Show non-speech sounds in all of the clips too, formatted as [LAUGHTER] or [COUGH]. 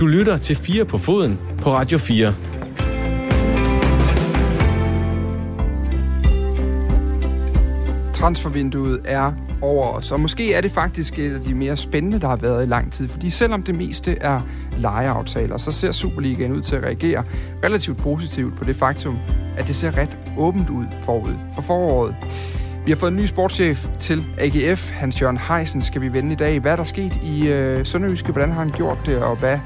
Du lytter til 4 på foden på Radio 4. Transfervinduet er over os, og måske er det faktisk et af de mere spændende, der har været i lang tid. Fordi selvom det meste er lejeaftaler, så ser Superligaen ud til at reagere relativt positivt på det faktum, at det ser ret åbent ud forud for foråret. Vi har fået en ny sportschef til AGF, Hans Jørgen Heisen, skal vi vende i dag. Hvad er der sket i øh, Sønderjyske? Hvordan har han gjort det, og hvad,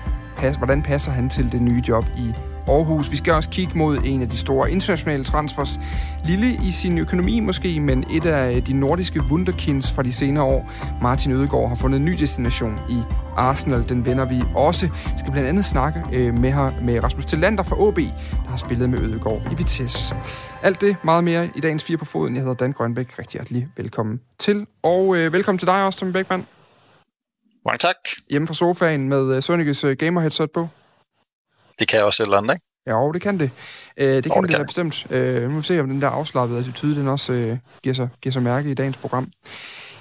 pas, hvordan passer han til det nye job i Aarhus. Vi skal også kigge mod en af de store internationale transfers. Lille i sin økonomi måske, men et af de nordiske wunderkinds fra de senere år. Martin Ødegaard har fundet en ny destination i Arsenal. Den vender vi også. Vi skal blandt andet snakke øh, med, her, med Rasmus Tillander fra OB, der har spillet med Ødegaard i Vitesse. Alt det, meget mere i dagens Fire på Foden. Jeg hedder Dan Grønbæk. Rigtig hjertelig velkommen til. Og øh, velkommen til dig også, Tommy Bækman. Mange tak. Hjemme fra sofaen med øh, Sønnekes øh, gamer headset på. Det kan også et eller andet, ikke? Ja, det kan det. Øh, det kan oh, det, det kan. bestemt. Øh, nu må vi se, om den der afslappede attitude, den også øh, giver, sig, giver sig mærke i dagens program.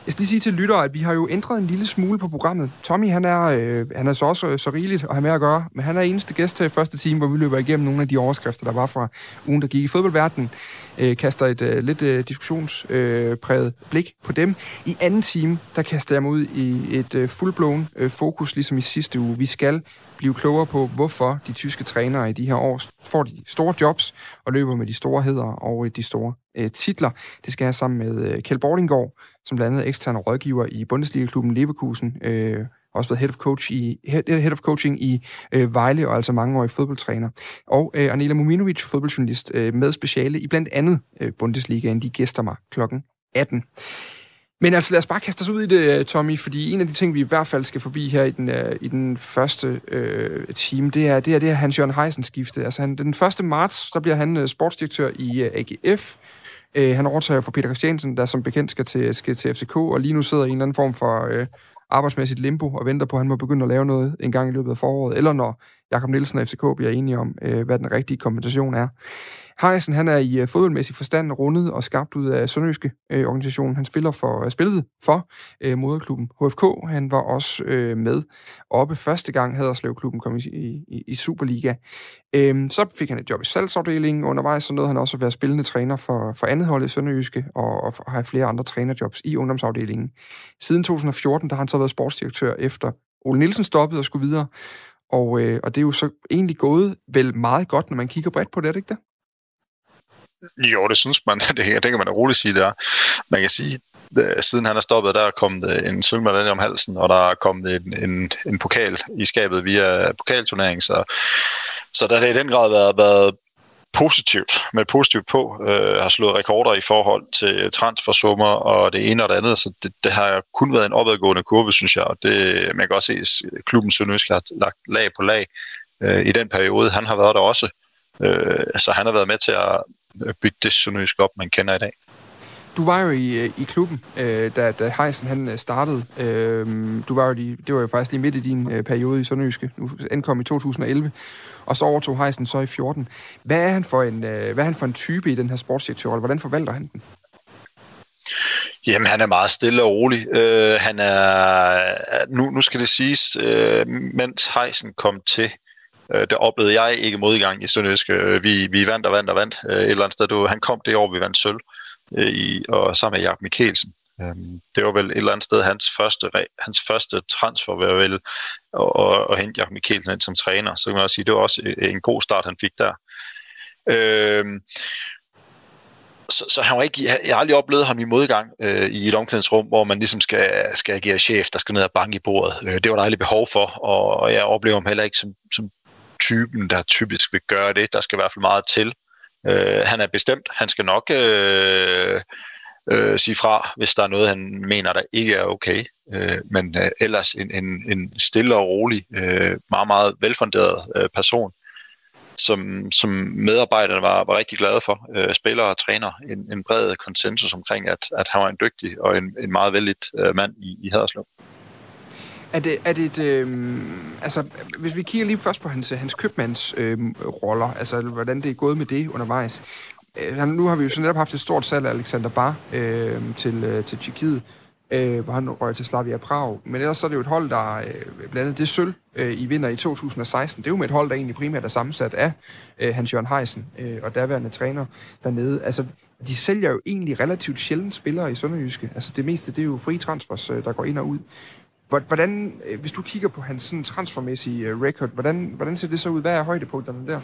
Jeg skal lige sige til lyttere, at vi har jo ændret en lille smule på programmet. Tommy, han er, øh, han er så også øh, så rigeligt at have med at gøre, men han er eneste gæst her i første time, hvor vi løber igennem nogle af de overskrifter, der var fra ugen, der gik i fodboldverdenen. Øh, kaster et øh, lidt øh, diskussionspræget øh, blik på dem. I anden time, der kaster jeg mig ud i et øh, fuldblåen øh, fokus, ligesom i sidste uge. Vi skal blive klogere på, hvorfor de tyske trænere i de her år får de store jobs og løber med de store heder og øh, de store øh, titler. Det skal jeg sammen med øh, Kjeld Bordinggaard, som blandt andet ekstern rådgiver i Bundesliga-klubben Leverkusen, øh, også været head of, coach i, øh, head of coaching i øh, Vejle, og altså mange år i fodboldtræner. Og øh, Anela Muminovic, fodboldjournalist øh, med speciale i blandt andet øh, Bundesligaen. De gæster mig klokken 18. Men altså lad os bare kaste os ud i det, Tommy, fordi en af de ting, vi i hvert fald skal forbi her i den, uh, i den første uh, time, det er det, er, det er Hans-Jørgen Heisen-skifte. Altså han, den 1. marts, der bliver han uh, sportsdirektør i uh, AGF. Uh, han overtager for Peter Christiansen, der som bekendt skal til, skal til FCK, og lige nu sidder i en eller anden form for uh, arbejdsmæssigt limbo og venter på, at han må begynde at lave noget en gang i løbet af foråret, eller når Jakob Nielsen og FCK bliver enige om, øh, hvad den rigtige kompensation er. Heisen, han er i øh, fodboldmæssig forstand rundet og skabt ud af Sønderjyske øh, organisationen. Han spiller for, spillede for moderklubben HFK. Han var også uh, med oppe første gang, Haderslev-klubben kom i, i, i Superliga. Uh, så fik han et job i salgsafdelingen. Undervejs så nåede han også at være spillende træner for, for andet hold i Sønderjyske og, og have flere andre trænerjobs i ungdomsafdelingen. Siden 2014, der har han så været sportsdirektør efter Ole Nielsen stoppede og skulle videre. Og, øh, og det er jo så egentlig gået vel meget godt, når man kigger bredt på det, er det ikke det? Jo, det synes man. [LAUGHS] Det, det kan man da roligt sige, det er. Man kan sige, øh, siden han er stoppet, der er kommet øh, en sølvmedalje om halsen, og der er kommet en, en, en pokal i skabet via pokalturnering, så, så der har det i den grad været, været positivt, med positivt på, øh, har slået rekorder i forhold til transfersummer og det ene og det andet, så det, det har kun været en opadgående kurve, synes jeg, og det, man kan også se, at klubben Sønderjysk har lagt lag på lag øh, i den periode. Han har været der også, øh, så han har været med til at bygge det sønderjysk op, man kender i dag. Du var jo i, øh, i klubben, øh, da, da Heisen han øh, startede. Øh, du var jo lige, det var jo faktisk lige midt i din øh, periode i Sønderjyske. Du ankom i 2011, og så overtog Heisen så i 14. Hvad er han for en, øh, hvad er han for en type i den her sportsdirektør? Hvordan forvalter han den? Jamen, han er meget stille og rolig. Øh, han er, nu, nu skal det siges, øh, mens Heisen kom til, Øh, der oplevede jeg ikke modgang i Sønderjysk. Øh, vi, vi vandt og vandt og vandt øh, et eller andet sted. Du, han kom det år, vi vandt sølv, øh, Øh, i, og sammen med Jakob Mikkelsen. Øhm, det var vel et eller andet sted hans første, hans første transfer, var vel at, at hente Jakob Mikkelsen ind som træner. Så kan man også sige, det var også øh, en god start, han fik der. Øhm, så, så han var ikke, jeg har aldrig oplevet ham i modgang øh, i et omklædningsrum, hvor man ligesom skal, skal agere chef, der skal ned og banke i bordet. Øh, det var der aldrig behov for, og jeg oplever ham heller ikke som, som typen, der typisk vil gøre det. Der skal i hvert fald meget til. Øh, han er bestemt. Han skal nok øh, øh, sige fra, hvis der er noget, han mener, der ikke er okay. Øh, men øh, ellers en, en, en stille og rolig, øh, meget, meget velfunderet øh, person, som, som medarbejderne var, var rigtig glade for. Øh, spillere og træner. En, en bred konsensus omkring, at, at han var en dygtig og en, en meget vældig øh, mand i, i Haderslev. Er det, er det et, øh, altså, hvis vi kigger lige først på hans, hans købmands øh, roller, altså hvordan det er gået med det undervejs. Øh, nu har vi jo så netop haft et stort salg af Alexander Bar øh, til, øh, til Tjekkiet. øh, hvor han røg til Slavia Prag. Men ellers så er det jo et hold, der øh, blandt andet det sølv, øh, I vinder i 2016. Det er jo med et hold, der egentlig primært er sammensat af øh, Hans-Jørgen Heisen øh, og daværende træner dernede. Altså, de sælger jo egentlig relativt sjældent spillere i Sønderjyske. Altså, det meste, det er jo fri transfers, øh, der går ind og ud. Hvordan, øh, hvis du kigger på hans sådan, transfermæssige øh, record, hvordan, hvordan ser det så ud? Hvad er højdepunkterne der?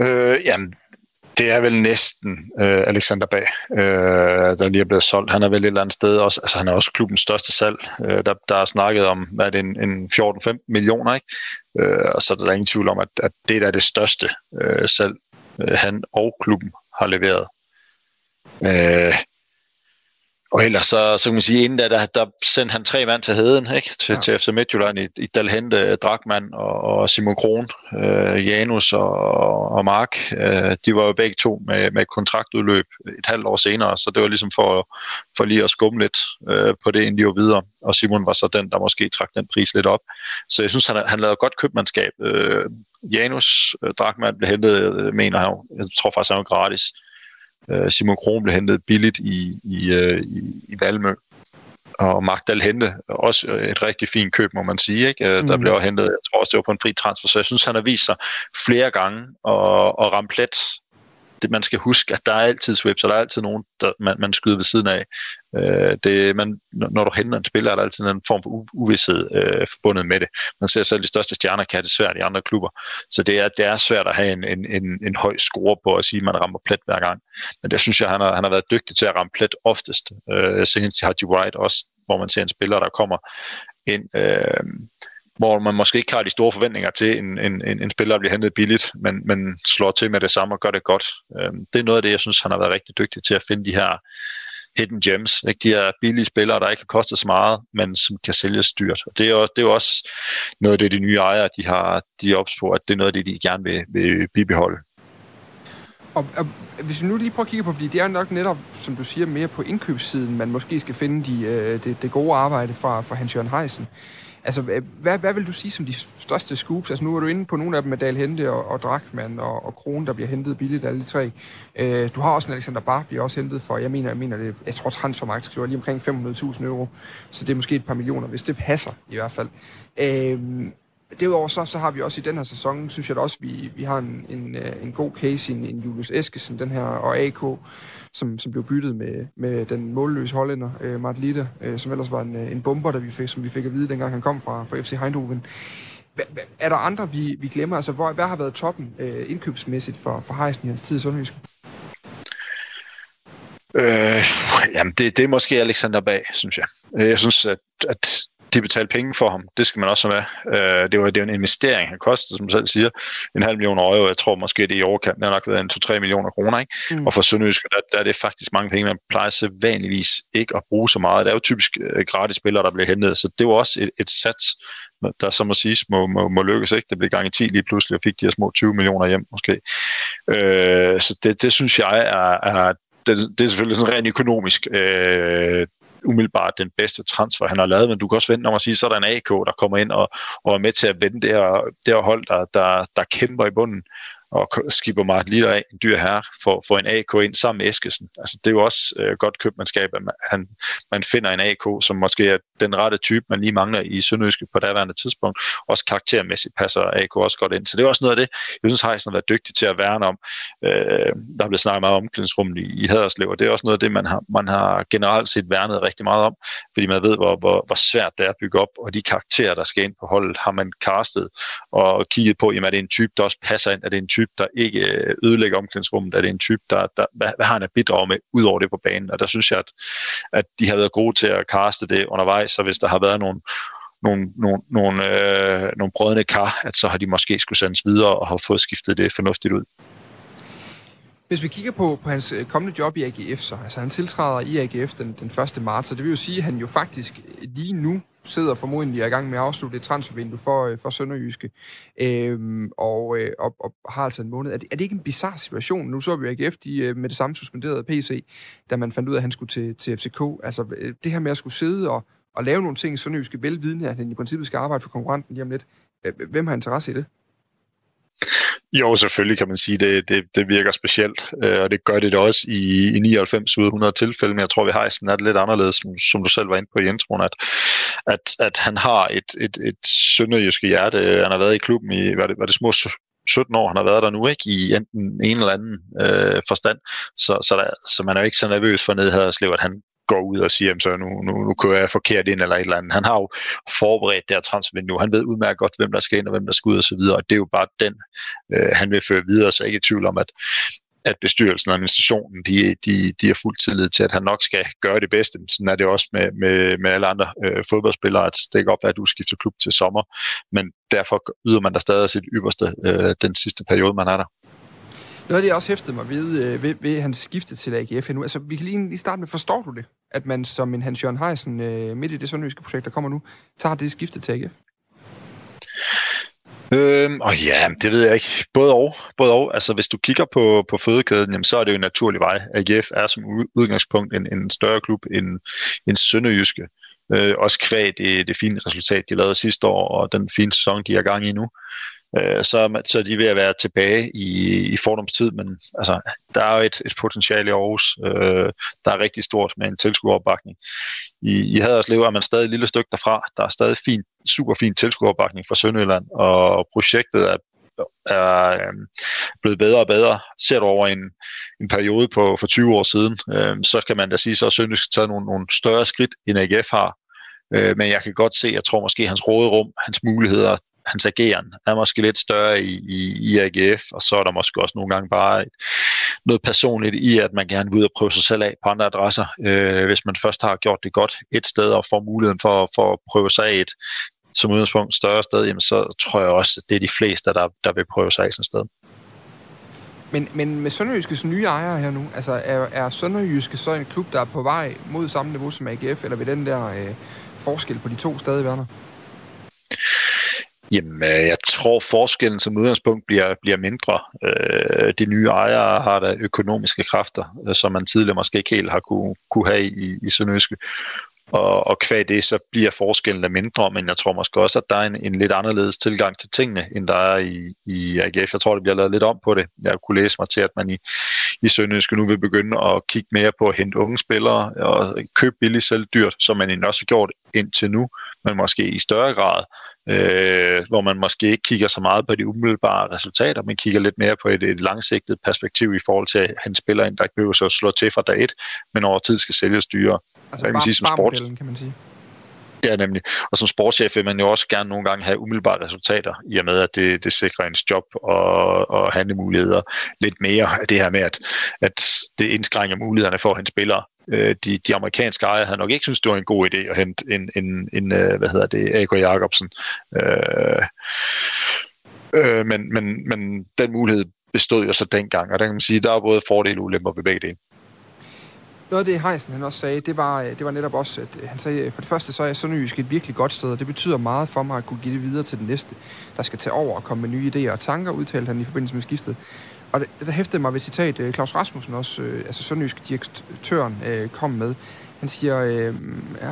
Øh, jamen, det er vel næsten øh, Alexander Bag, øh, der lige er blevet solgt. Han er vel et eller andet sted også, altså han er også klubbens største salg. Øh, der, der er snakket om, hvad er det, en, en 14-15 millioner, ikke? Øh, og så er der ingen tvivl om, at, at det er det største øh, salg, øh, han og klubben har leveret. Øh, og ellers så, så kan man sige, inden da, der, der sendte han tre mand til Heden, ikke? Til, ja. til FC Midtjylland i, i Dalhente, Drakman og, og Simon Kron, øh, Janus og, og Mark. Øh, de var jo begge to med, med kontraktudløb et halvt år senere, så det var ligesom for, for lige at skumme lidt øh, på det, inden de var videre. Og Simon var så den, der måske trak den pris lidt op. Så jeg synes, han, han lavede godt købmandskab. Øh, Janus øh, Drakman blev hentet, øh, mener han, jeg tror faktisk, han var gratis. Øh, Simon Kron blev hentet billigt i, i, øh, i, i Valmø. Og Magdal Hente, også et rigtig fint køb, må man sige. Ikke? Mm. Der mhm. blev hentet, jeg tror også, det var på en fri transfer, så jeg synes, han har vist sig flere gange at, at ramme plet det, man skal huske, at der er altid swips, og der er altid nogen, der, man, man skyder ved siden af. Øh, det, man, når du henter en spiller, er der altid en form for uvidshed øh, forbundet med det. Man ser selv, de største stjerner kan have det svært i andre klubber. Så det er, det er svært at have en, en, en, en høj score på at sige, at man rammer plet hver gang. Men det synes jeg, han har, han har været dygtig til at ramme plet oftest. Øh, senest til Haji White også, hvor man ser en spiller, der kommer ind... Øh, hvor man måske ikke har de store forventninger til en, en, en, en spiller, der bliver hentet billigt, men, men slår til med det samme og gør det godt. Øhm, det er noget af det, jeg synes, han har været rigtig dygtig til at finde de her hidden gems. Ikke? De her billige spillere, der ikke har kostet så meget, men som kan sælges dyrt. Og det er jo, det er jo også noget af det, de nye ejere de har de ops på, at det er noget af det, de gerne vil, vil bibeholde. Og, og hvis vi nu lige prøver at kigge på, fordi det er nok netop, som du siger, mere på indkøbssiden, man måske skal finde de, øh, det, det gode arbejde fra, fra Hans-Jørgen Heisen. Altså, øh, hvad, hvad vil du sige som de største scoops? Altså, nu er du inde på nogle af dem med Dal Hente og, og Drakman og, og Kron, der bliver hentet billigt, alle de tre. Øh, du har også en Alexander Bar, bliver også hentet for, jeg mener, jeg mener det, jeg tror, transfermarkt skriver lige omkring 500.000 euro, så det er måske et par millioner, hvis det passer i hvert fald. Øh, Derudover så, så har vi også i den her sæson, synes jeg da også, vi, vi har en, en, øh, en god case i en, en Julius Eskesen, den her, og AK, som, som blev byttet med, med den målløse hollænder, øh, Mart Litter, øh, som ellers var en, øh, en bomber, der vi fik, som vi fik at vide, dengang han kom fra, fra FC Eindhoven. Er der andre, vi, vi glemmer? Altså, hvor, hvad har været toppen øh, indkøbsmæssigt for, for Heisen i hans tid i Sundhøjsk? Øh, jamen, det, det er måske Alexander Bag, synes jeg. Jeg synes, at, at de betalte penge for ham. Det skal man også have med. Øh, det var det var en investering, han kostede, som selv siger, en halv million euro. Jeg tror måske, det i overkant. Det har nok været en 2-3 millioner kroner. Ikke? Mm. Og for Sønderjysk, der, der, er det faktisk mange penge, man plejer sædvanligvis ikke at bruge så meget. Det er jo typisk øh, gratis spillere, der bliver hentet. Så det var også et, et sats, der som at sige, må, må, må lykkes. Ikke? Det blev gang i 10 lige pludselig, og fik de her små 20 millioner hjem måske. Øh, så det, det synes jeg er, er det, det er selvfølgelig sådan rent økonomisk. Øh, umiddelbart den bedste transfer, han har lavet, men du kan også vente om at sige, så er der en AK, der kommer ind og, og er med til at vende det her, det her hold, der, der, der kæmper i bunden og skipper meget lige af en dyr herre, for, for en AK ind sammen med Eskesen. Altså, det er jo også øh, godt købmandskab, at man, han, man finder en AK, som måske er den rette type, man lige mangler i Sønderjyske på daværende tidspunkt. Også karaktermæssigt passer AK også godt ind. Så det er også noget af det, jeg synes, Heisen har været dygtig til at værne om. Øh, der er blevet snakket meget om omklædningsrummet i, i Haderslev, og det er også noget af det, man har, man har generelt set værnet rigtig meget om, fordi man ved, hvor, hvor, hvor svært det er at bygge op, og de karakterer, der skal ind på holdet, har man castet og kigget på, jamen er det en type, der også passer ind, er det en type, type, der ikke øh, ødelægger omklædningsrummet? Er det en type, der, der hvad, hvad har han at bidrage med ud over det på banen? Og der synes jeg, at, at de har været gode til at kaste det undervejs, så hvis der har været nogle, nogle, nogle, nogle, øh, nogle brødende kar, at så har de måske skulle sendes videre og har fået skiftet det fornuftigt ud. Hvis vi kigger på, på hans øh, kommende job i AGF, så altså han tiltræder i AGF den, den 1. marts, så det vil jo sige, at han jo faktisk øh, lige nu sidder formodentlig i gang med at afslutte et transfervindue for, øh, for Sønderjyske, øhm, og, øh, og, og har altså en måned. Er det, er det ikke en bizarre situation? Nu så vi AGF, de øh, med det samme suspenderede PC, da man fandt ud af, at han skulle til, til FCK. Altså øh, det her med at skulle sidde og, og lave nogle ting i Sønderjyske, velvidende, at han i princippet skal arbejde for konkurrenten lige om lidt. Øh, øh, hvem har interesse i det? Jo, selvfølgelig kan man sige, det, det, det virker specielt, øh, og det gør det da også i, i 99 ud af 100 tilfælde, men jeg tror, vi har sådan lidt anderledes, som, som du selv var inde på i introen, at, at, at han har et, et, et sønderjyske hjerte. Han har været i klubben i, hvad det, var det små 17 år, han har været der nu, ikke? I enten en eller anden øh, forstand. Så, så, der, så man er jo ikke så nervøs for ned her, at han går ud og siger, så nu, nu, nu kører jeg forkert ind eller et eller andet. Han har jo forberedt det her transfervindue. Han ved udmærket godt, hvem der skal ind og hvem der skal ud og så videre, og det er jo bare den, øh, han vil føre videre, så jeg er ikke i tvivl om, at, at bestyrelsen og administrationen, de, de, de har fuld tillid til, at han nok skal gøre det bedste. Sådan er det også med, med, med alle andre øh, fodboldspillere, at det kan godt være, at du skifter klub til sommer, men derfor yder man der stadig sit ypperste øh, den sidste periode, man er der. Noget af det, jeg også hæftede mig ved, øh, ved, ved hans skifte til AGF nu, altså vi kan lige, lige starte med, forstår du det, at man som en Hans-Jørgen Heisen øh, midt i det sønderjyske projekt, der kommer nu, tager det skifte til AGF? Øhm, og ja, det ved jeg ikke. Både og. Både og. Altså, hvis du kigger på, på fødekæden, jamen, så er det jo en naturlig vej. AGF er som udgangspunkt en, en større klub end, end Sønderjyske. Øh, også kvæg det, det fine resultat, de lavede sidste år, og den fine sæson, de er gang i nu øh, så, så er de ved at være tilbage i, i fordomstid, men altså, der er jo et, et potentiale i Aarhus, øh, der er rigtig stort med en tilskueropbakning. I, i Haderslev er man stadig et lille stykke derfra. Der er stadig fin, super fin tilskueropbakning fra Sønderjylland, og projektet er er øh, blevet bedre og bedre. Ser du over en, en periode på for 20 år siden, øh, så kan man da sige, så har Sønderjysk taget nogle, nogle større skridt, end AGF har. Øh, men jeg kan godt se, jeg tror måske, hans råderum, hans muligheder hans ageren er måske lidt større i, i, i AGF, og så er der måske også nogle gange bare noget personligt i, at man gerne vil ud og prøve sig selv af på andre adresser, øh, hvis man først har gjort det godt et sted og får muligheden for, for at prøve sig af et som udgangspunkt større sted, jamen så tror jeg også, at det er de fleste, der, der vil prøve sig af sådan et sted. Men, men med Sønderjyskes nye ejere her nu, altså er, er Sønderjyske så en klub, der er på vej mod samme niveau som AGF, eller vil den der øh, forskel på de to stadig være der? Jamen, øh, jeg tror forskellen som udgangspunkt bliver, bliver mindre. Øh, de nye ejere har der økonomiske kræfter, øh, som man tidligere måske ikke helt har kunne, kunne have i, i Sønderjyske. Og, og kvæg det, så bliver forskellen mindre, men jeg tror måske også, at der er en, en lidt anderledes tilgang til tingene, end der er i, i AGF. Jeg tror, det bliver lavet lidt om på det. Jeg kunne læse mig til, at man i, i Sønderjyske nu vil begynde at kigge mere på at hente unge spillere og købe billigt selv dyrt, som man også har gjort indtil nu, men måske i større grad øh, hvor man måske ikke kigger så meget på de umiddelbare resultater, men kigger lidt mere på et, et langsigtet perspektiv i forhold til, at han spiller ind, der ikke behøver så at slå til fra dag et, men over tid skal sælges dyrere. Altså bar, sige, som sport, kan man sige. Ja, nemlig. Og som sportschef vil man jo også gerne nogle gange have umiddelbare resultater, i og med, at det, det sikrer ens job og, og handlemuligheder lidt mere. Det her med, at, at det indskrænker mulighederne for at hente spillere øh, de, de amerikanske ejere havde nok ikke synes det var en god idé at hente en, en, en øh, hvad hedder det, A.K. Jacobsen. Øh, øh, men, men, men den mulighed bestod jo så dengang, og der kan man sige, der er både fordele og ulemper ved begge dele. Noget af det, Heisen han også sagde, det var, øh, det var netop også, at øh, han sagde, øh, for det første, så er Sønderjysk et virkelig godt sted, og det betyder meget for mig at kunne give det videre til den næste, der skal tage over og komme med nye idéer og tanker, udtalte han i forbindelse med skiftet. Og det, der hæftede mig ved citat, Claus Rasmussen også, altså sønderjysk direktøren, kom med. Han siger, øh,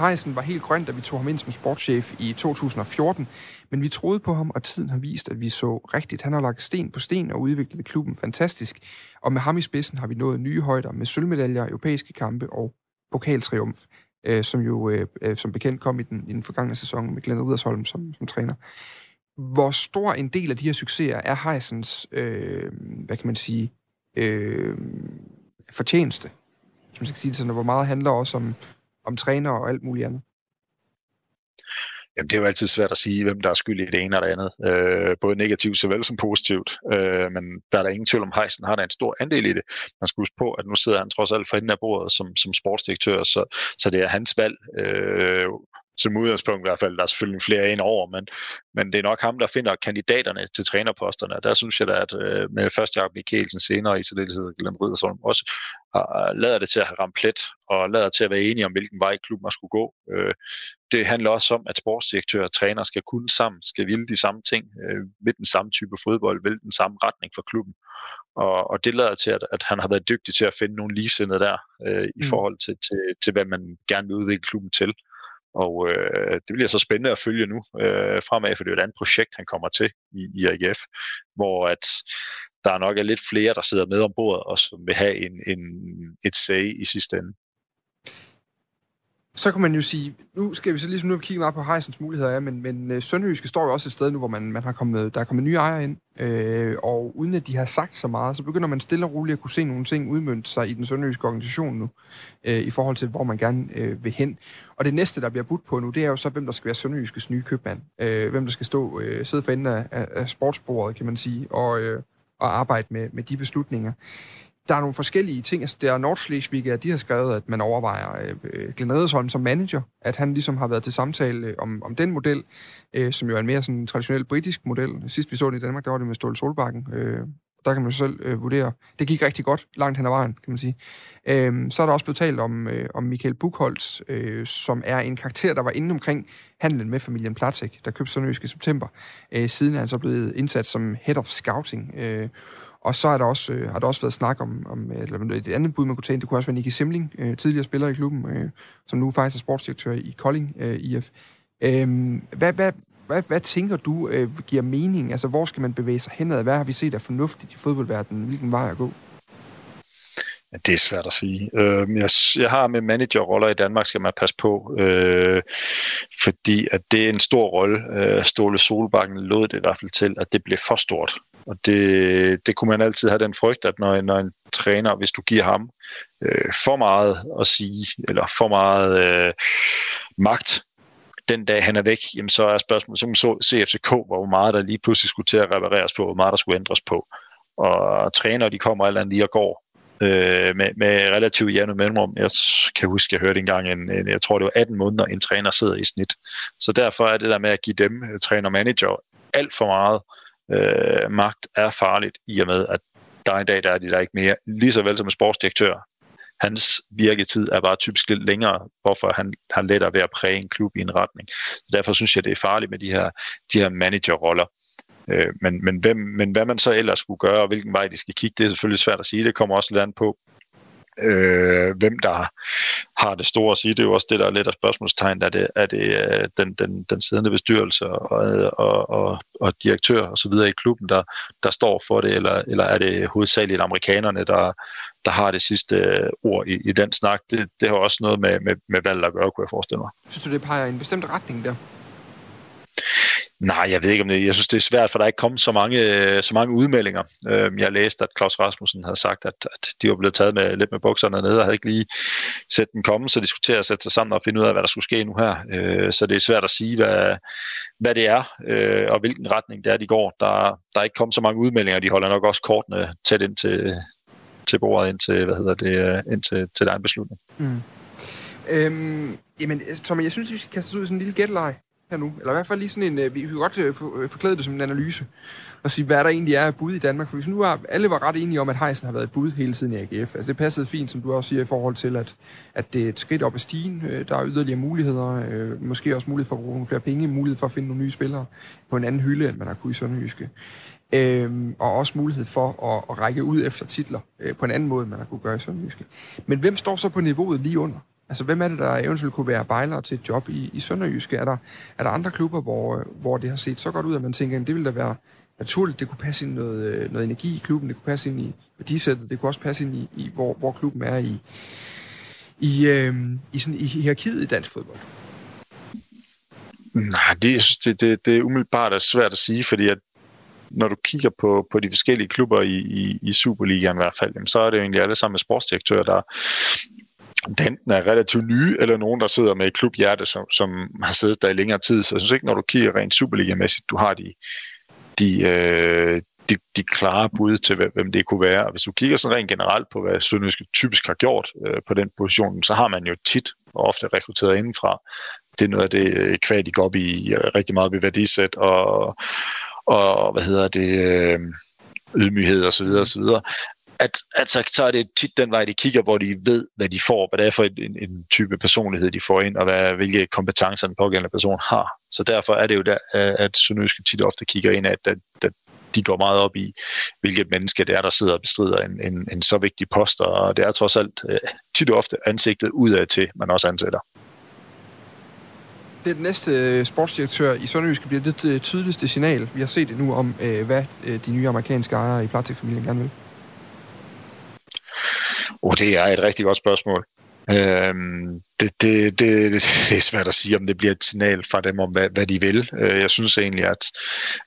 Heisen var helt grøn, da vi tog ham ind som sportschef i 2014, men vi troede på ham, og tiden har vist, at vi så rigtigt. Han har lagt sten på sten og udviklet klubben fantastisk, og med ham i spidsen har vi nået nye højder med sølvmedaljer, europæiske kampe og pokaltriumf, øh, som jo øh, øh som bekendt kom i den, i den forgangne sæson med Glenn Ridersholm som, som træner. Hvor stor en del af de her succeser er Heisens, øh, hvad kan man sige, øh, fortjeneste? Som man skal sige det sådan, hvor meget handler også om, om træner og alt muligt andet? Jamen, det er jo altid svært at sige, hvem der er skyld i det ene eller det andet. Øh, både negativt såvel som positivt. Øh, men der er der ingen tvivl om, Heisen har der en stor andel i det. Man skal huske på, at nu sidder han trods alt for enden af bordet som, som sportsdirektør, så, så det er hans valg. Øh, som udgangspunkt i hvert fald. Der er selvfølgelig flere ind over, men, men det er nok ham, der finder kandidaterne til trænerposterne. Der synes jeg da, at øh, med først Jacob Mikkelsen senere i særdeleshed Glenn Riddersholm også har, lader det til at have ramt plet, og lader til at være enige om, hvilken vej klubben skulle gå. Øh, det handler også om, at sportsdirektør og træner skal kunne sammen, skal ville de samme ting, øh, med den samme type fodbold, vil den samme retning for klubben. Og, og det lader til, at, at han har været dygtig til at finde nogle ligesindede der, øh, i mm. forhold til, til, til, hvad man gerne vil udvikle klubben til. Og øh, det bliver så spændende at følge nu øh, fremad, for det er et andet projekt, han kommer til i, i AGF, hvor at der nok er lidt flere, der sidder med om bordet, og som vil have en, en, et sag i sidste ende. Så kan man jo sige, nu skal vi så ligesom nu kigge meget på Heisens muligheder, ja, men, men øh, Sønderjyske står jo også et sted nu, hvor man, man har kommet, der er kommet nye ejere ind, øh, og uden at de har sagt så meget, så begynder man stille og roligt at kunne se nogle ting udmønte sig i den sønderjyske organisation nu, øh, i forhold til, hvor man gerne øh, vil hen. Og det næste, der bliver budt på nu, det er jo så, hvem der skal være Sønderjyskes nye købmand. Øh, hvem der skal stå, øh, sidde for enden af, af, af sportsbordet, kan man sige, og, øh, og arbejde med, med de beslutninger der er nogle forskellige ting. Altså, der er Nordschleswig, de har skrevet, at man overvejer øh, Glenn Redersholm som manager, at han ligesom har været til samtale øh, om, om den model, øh, som jo er en mere sådan traditionel britisk model. Sidst vi så den i Danmark, der var det med Ståle Solbakken. Øh, der kan man jo selv øh, vurdere. Det gik rigtig godt, langt hen ad vejen, kan man sige. Øh, så er der også blevet talt om, øh, om Michael Buchholz, øh, som er en karakter, der var inde omkring handlen med familien Platek, der købte Sønderjysk i september. Øh, siden er han så blevet indsat som head of scouting. Øh, og så er der også, øh, har der også været snak om, om øh, eller et andet bud, man kunne tage ind. Det kunne også være Nicky Simling, øh, tidligere spiller i klubben, øh, som nu faktisk er sportsdirektør i Kolding øh, IF. Øh, hvad, hvad, hvad, hvad tænker du øh, giver mening? Altså, hvor skal man bevæge sig henad? Hvad har vi set af fornuftigt i fodboldverdenen? Hvilken vej at gå? Ja, det er svært at sige. Øh, jeg, jeg har med managerroller i Danmark, skal man passe på, øh, fordi at det er en stor rolle. Øh, Ståle Solbakken lod det i hvert fald til, at det blev for stort. Og det, det kunne man altid have den frygt, at når, når en træner, hvis du giver ham øh, for meget at sige, eller for meget øh, magt, den dag han er væk, jamen så er spørgsmålet, som så CFCK, hvor meget der lige pludselig skulle til at repareres på, hvor meget der skulle ændres på. Og træner, de kommer alt andet lige og går øh, med, med relativt jævne mellemrum. Jeg kan huske, jeg hørte engang, en, en, jeg tror det var 18 måneder, en træner sidder i snit. Så derfor er det der med at give dem, øh, træner-manager, alt for meget øh, Øh, magt er farligt, i og med, at der en dag, der er de der ikke mere. Lige så vel som en sportsdirektør. Hans virketid er bare typisk lidt længere, hvorfor han har lettere ved at præge en klub i en retning. Derfor synes jeg, det er farligt med de her, de her managerroller. Øh, men, men, hvem, men hvad man så ellers skulle gøre, og hvilken vej de skal kigge, det er selvfølgelig svært at sige. Det kommer også lidt an på, øh, hvem der har det store at sige. Det er jo også det, der er lidt af spørgsmålstegn. Er det, er det øh, den, den, den siddende bestyrelse og, og, og, og direktør og så videre i klubben, der, der står for det, eller, eller er det hovedsageligt amerikanerne, der, der har det sidste øh, ord i, i den snak? Det, det har også noget med, med, med valg at gøre, kunne jeg forestille mig. Synes du, det peger i en bestemt retning der? Nej, jeg ved ikke om det. Jeg synes, det er svært, for der er ikke kommet så mange, øh, så mange udmeldinger. Øhm, jeg læste, at Claus Rasmussen havde sagt, at, at de var blevet taget med, lidt med bukserne nede og havde ikke lige set den komme, så de skulle til at sætte sig sammen og finde ud af, hvad der skulle ske nu her. Øh, så det er svært at sige, hvad, hvad det er, øh, og hvilken retning det er, de går. Der, der er ikke kommet så mange udmeldinger, de holder nok også kortene tæt ind til, til bordet, ind til, hvad hedder det, ind til, til deres beslutning. Mm. Øhm, jamen, Thomas, jeg synes, vi skal kaste os ud i sådan en lille gætleje her nu. Eller i hvert fald lige sådan en, øh, vi kan godt øh, øh, forklæde det som en analyse. Og sige, hvad der egentlig er af bud i Danmark. For hvis nu var, alle var ret enige om, at Heisen har været et bud hele tiden i AGF. Altså det passede fint, som du også siger, i forhold til, at, at det er et skridt op ad stigen. Der er yderligere muligheder. Måske også mulighed for at bruge nogle flere penge. Mulighed for at finde nogle nye spillere på en anden hylde, end man har kunnet i Sønderjyske. Øhm, og også mulighed for at, at række ud efter titler øh, på en anden måde, end man har kunne gøre i Sønderjyske. Men hvem står så på niveauet lige under? Altså, hvem er det, der eventuelt kunne være bejler til et job i, i Sønderjyske? Er der, er der andre klubber, hvor, øh, hvor det har set så godt ud, at man tænker, at det ville da være naturligt, det kunne passe ind noget, øh, noget energi i klubben, det kunne passe ind i værdisættet, det kunne også passe ind i, i hvor, hvor klubben er i, i, øh, i, sådan, i hierarkiet i dansk fodbold? Nej, det, det, det, det er umiddelbart er svært at sige, fordi at når du kigger på, på de forskellige klubber i, i, i Superligaen i hvert fald, jamen, så er det jo egentlig alle sammen sportsdirektører, der enten er relativt nye, eller nogen, der sidder med et klubhjerte, som, som har siddet der i længere tid. Så jeg synes ikke, når du kigger rent Superliga-mæssigt, du har de, de, øh, de, de klare bud til, hvem det kunne være. Og hvis du kigger sådan rent generelt på, hvad Sønderjyske typisk har gjort øh, på den position, så har man jo tit og ofte rekrutteret indenfra. Det er noget af det øh, kvad, de går op i øh, rigtig meget ved værdisæt og, og hvad hedder det, øh, ydmyghed og så at, at så, så er det tit den vej, de kigger, hvor de ved, hvad de får, hvad det er for en, en type personlighed, de får ind, og hvad, hvilke kompetencer den pågældende person har. Så derfor er det jo der, øh, at Sønderjyske tit ofte kigger ind, at, at, at de går meget op i, hvilket menneske det er, der sidder og bestrider en, en, en så vigtig post, og det er trods alt øh, tit og ofte ansigtet udad til, man også ansætter. Det er den næste øh, sportsdirektør i Sønderjyske bliver det, det tydeligste signal, vi har set det nu om, hvad de nye amerikanske ejere i Platik-familien gerne vil. Oh, det er et rigtig godt spørgsmål. Øhm, det, det, det, [LAUGHS] det er svært at sige, om det bliver et signal fra dem om, hvad, hvad de vil. Øh, jeg synes egentlig, at,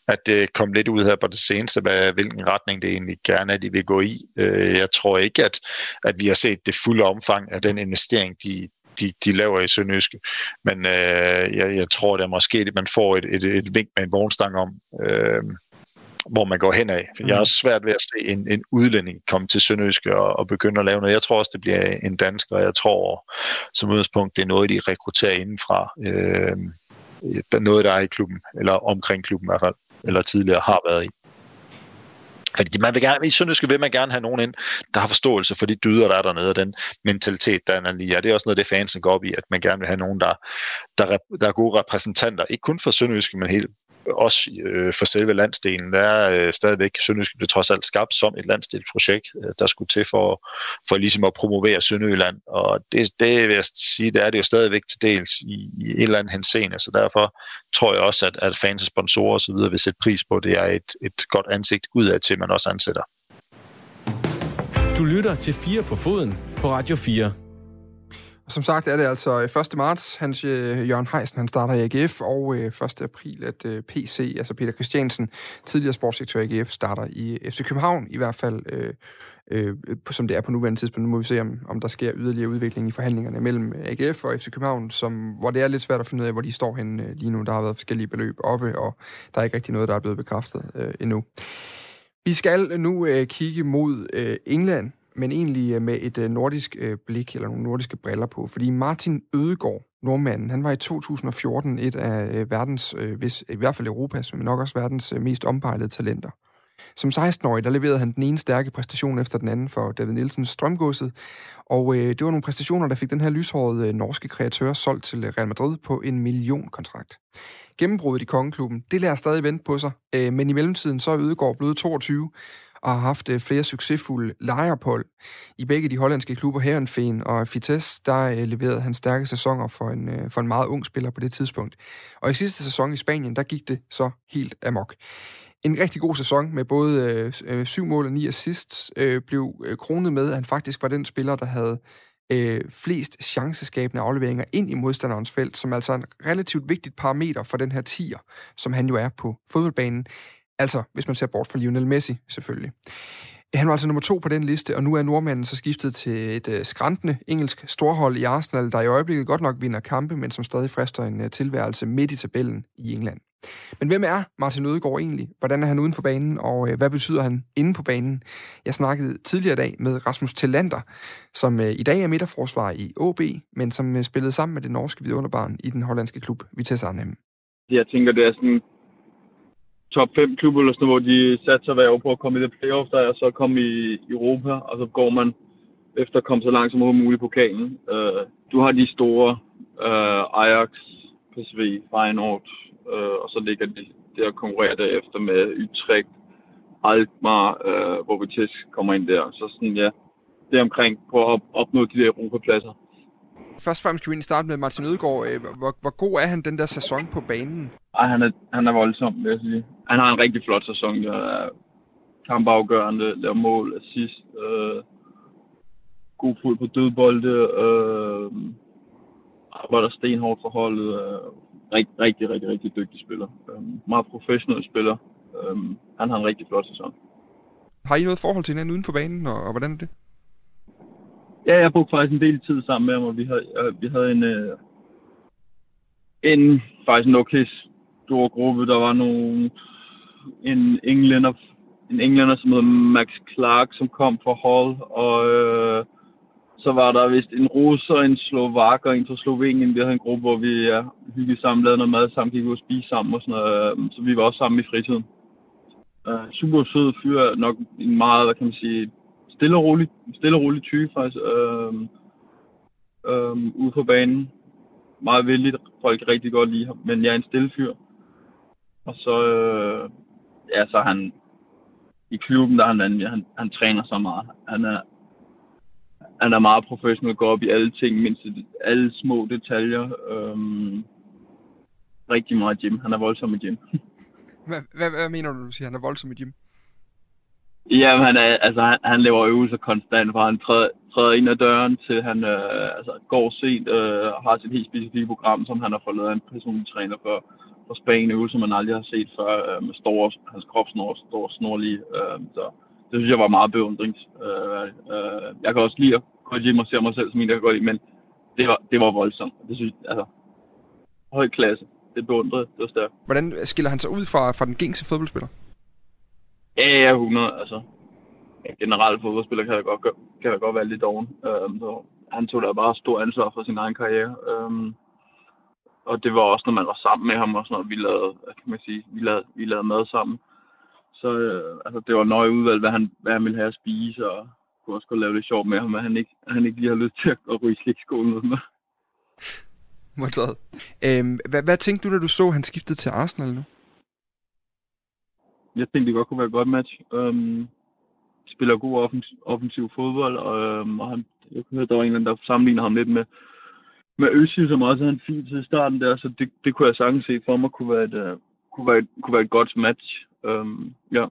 at det kom lidt ud her på det seneste, hvad, hvilken retning det egentlig gerne er, de vil gå i. Øh, jeg tror ikke, at, at vi har set det fulde omfang af den investering, de, de, de laver i Sønderjyske. Men øh, jeg, jeg tror, det er måske, at man får et, et, et vink med en vognstang om, øh, hvor man går hen af. For jeg har mm. svært ved at se en, en udlænding komme til Sønderjyske og, og begynde at lave noget. Jeg tror også, det bliver en dansker, og jeg tror som udgangspunkt, det er noget, de rekrutterer indenfra. Øh, der er noget, der er i klubben, eller omkring klubben i hvert fald, eller tidligere har været i. Fordi man vil gerne, i Sønderjyske vil man gerne have nogen ind, der har forståelse for de dyder, der er dernede, og den mentalitet, der er lige. Og det er også noget, det fansen går op i, at man gerne vil have nogen, der, der, der er gode repræsentanter, ikke kun for Sønderjyske, men helt også øh, for selve landsdelen. Der er øh, stadigvæk, Sønderjysk blev trods alt skabt som et landsdelsprojekt, øh, der skulle til for, for ligesom at promovere Sønderjylland. Og det, det vil jeg sige, det er det jo stadigvæk til dels i, i et eller andet henseende, så derfor tror jeg også, at, at fans og sponsorer osv. vil sætte pris på, det er et, et godt ansigt udad til, man også ansætter. Du lytter til 4 på foden på Radio 4. Og som sagt er det altså øh, 1. Marts, hans øh, Jørgen Heisen, han starter i AGF, og øh, 1. April, at PC, altså Peter Christiansen, tidligere sportsdirektør i AGF, starter i FC København, i hvert fald øh, øh, som det er på nuværende tidspunkt. Nu må vi se, om, om der sker yderligere udvikling i forhandlingerne mellem AGF og FC København, som, hvor det er lidt svært at finde ud af, hvor de står henne lige nu. Der har været forskellige beløb oppe, og der er ikke rigtig noget, der er blevet bekræftet øh, endnu. Vi skal nu øh, kigge mod øh, England, men egentlig øh, med et øh, nordisk øh, blik, eller nogle nordiske briller på. Fordi Martin Ødegaard, nordmanden, han var i 2014 et af verdens, hvis, i hvert fald Europas, men nok også verdens mest ompejlede talenter. Som 16-årig, der leverede han den ene stærke præstation efter den anden for David Nielsens Strømgodset, og øh, det var nogle præstationer, der fik den her lyshårede øh, norske kreatør solgt til Real Madrid på en millionkontrakt. Gennembruddet i kongeklubben, det lader stadig vente på sig, øh, men i mellemtiden så er Ødegaard blevet 22, og har haft øh, flere succesfulde lejeophold i begge de hollandske klubber Herrenfeen og Vitesse, der øh, leverede han stærke sæsoner for en, øh, for en meget ung spiller på det tidspunkt. Og i sidste sæson i Spanien, der gik det så helt amok. En rigtig god sæson med både øh, syv mål og ni assists, øh, blev kronet med, at han faktisk var den spiller, der havde øh, flest chanceskabende afleveringer ind i modstanderens felt, som altså er en relativt vigtigt parameter for den her tier, som han jo er på fodboldbanen. Altså, hvis man ser bort fra Lionel Messi, selvfølgelig. Han var altså nummer to på den liste, og nu er nordmanden så skiftet til et øh, uh, skrantende engelsk storhold i Arsenal, der i øjeblikket godt nok vinder kampe, men som stadig frister en øh, tilværelse midt i tabellen i England. Men hvem er Martin Ødegaard egentlig? Hvordan er han uden for banen, og øh, hvad betyder han inde på banen? Jeg snakkede tidligere i dag med Rasmus Tillander, som i dag er midterforsvar i AB, men som spillede sammen med det norske vidunderbarn i den hollandske klub Vitesse Arnhem. Jeg tænker, det er sådan top 5 klubber, eller sådan, hvor de satser hver år på at komme i det playoff, der og så komme i Europa, og så går man efter at komme så langt som muligt på pokalen. Uh, du har de store uh, Ajax, PSV, Feyenoord, uh, og så ligger de der og konkurrerer derefter med Utrecht, Alkmaar, uh, hvor kommer ind der. Så sådan, ja, det er omkring på at opnå de der Europapladser. Først og fremmest kan vi starte med Martin Ødegaard. Hvor, hvor god er han den der sæson på banen? Ej, han er, han er voldsom, vil jeg sige. Han har en rigtig flot sæson. Der er kampafgørende, laver mål, assist, øh, god fod på dødbolde, øh, arbejder stenhårdt for holdet. Øh, rigtig, rigtig, rigtig, rigtig dygtig spiller. Øh, meget professionel spiller. Øh, han har en rigtig flot sæson. Har I noget forhold til hinanden uden for banen, og, og hvordan er det? Ja, jeg brugte faktisk en del tid sammen med ham, og vi havde, øh, vi havde en, øh, en faktisk en okay stor gruppe. Der var nogle, en englænder, en englænder, som hed Max Clark, som kom fra Hall, og øh, så var der vist en russer, en slovak og en fra Slovenien. Vi havde en gruppe, hvor vi ja, hyggede sammen, lavede noget mad sammen, gik ud og spise sammen og sådan noget. Øhm, så vi var også sammen i fritiden. Uh, super sød fyr, nok en meget, hvad kan man sige, stille og rolig, stille og rolig type faktisk. Uh, uh, ude på banen. Meget vældig, folk rigtig godt lide ham, men jeg er en stille fyr. Og så, øh, ja, så han, i klubben, der han, han, han træner så meget. Han er, han er meget professionel, går op i alle ting, mindst alle små detaljer. Øhm, rigtig meget gym. Han er voldsom i gym. [LAUGHS] Hvad, hvad, hvad mener du, når du siger, at han er voldsom i gym? Ja, han, er, altså, han, han laver øvelser konstant, fra han træder, træder ind ad døren, til han øh, altså, går sent øh, og har sit helt specifikke program, som han har fået lavet af en personlig træner for, for Spanien, øvelser man aldrig har set før, øh, med store, hans krop snor, store snorlige. Øh, så det synes jeg var meget beundrings. Øh, øh, jeg kan også lide at gå hjem og se mig selv som en, der kan gå i, men det var, det var voldsomt. Det synes altså, høj klasse. Det beundrede, det var stærkt. Hvordan skiller han sig ud fra, fra den gængse fodboldspiller? Ja, ja, 100. Altså, en generelt fodboldspiller kan da godt, kan da godt være lidt doven. Øhm, så han tog da bare stor ansvar for sin egen karriere. Øhm, og det var også, når man var sammen med ham, og sådan noget, vi lavede, kan man sige, vi lavede, vi lavede mad sammen. Så øh, altså, det var nøje udvalg, hvad han, hvad han ville have at spise, og kunne også godt lave det sjovt med ham, at han ikke, at han ikke lige har lyst til at ryge slikskolen med mig. Modtaget. Øhm, hvad, hvad tænkte du, da du så, at han skiftede til Arsenal nu? Jeg tænkte, det godt kunne være et godt match. Øhm, spiller god offensiv, offensiv fodbold, og, øhm, og han, jeg kunne høre, der var en eller anden, der sammenligner ham lidt med, med Øssi, som også havde en fin til starten der, så det, det kunne jeg sagtens se for mig kunne være et, uh, kunne være et, kunne være et godt match. Øhm, ja.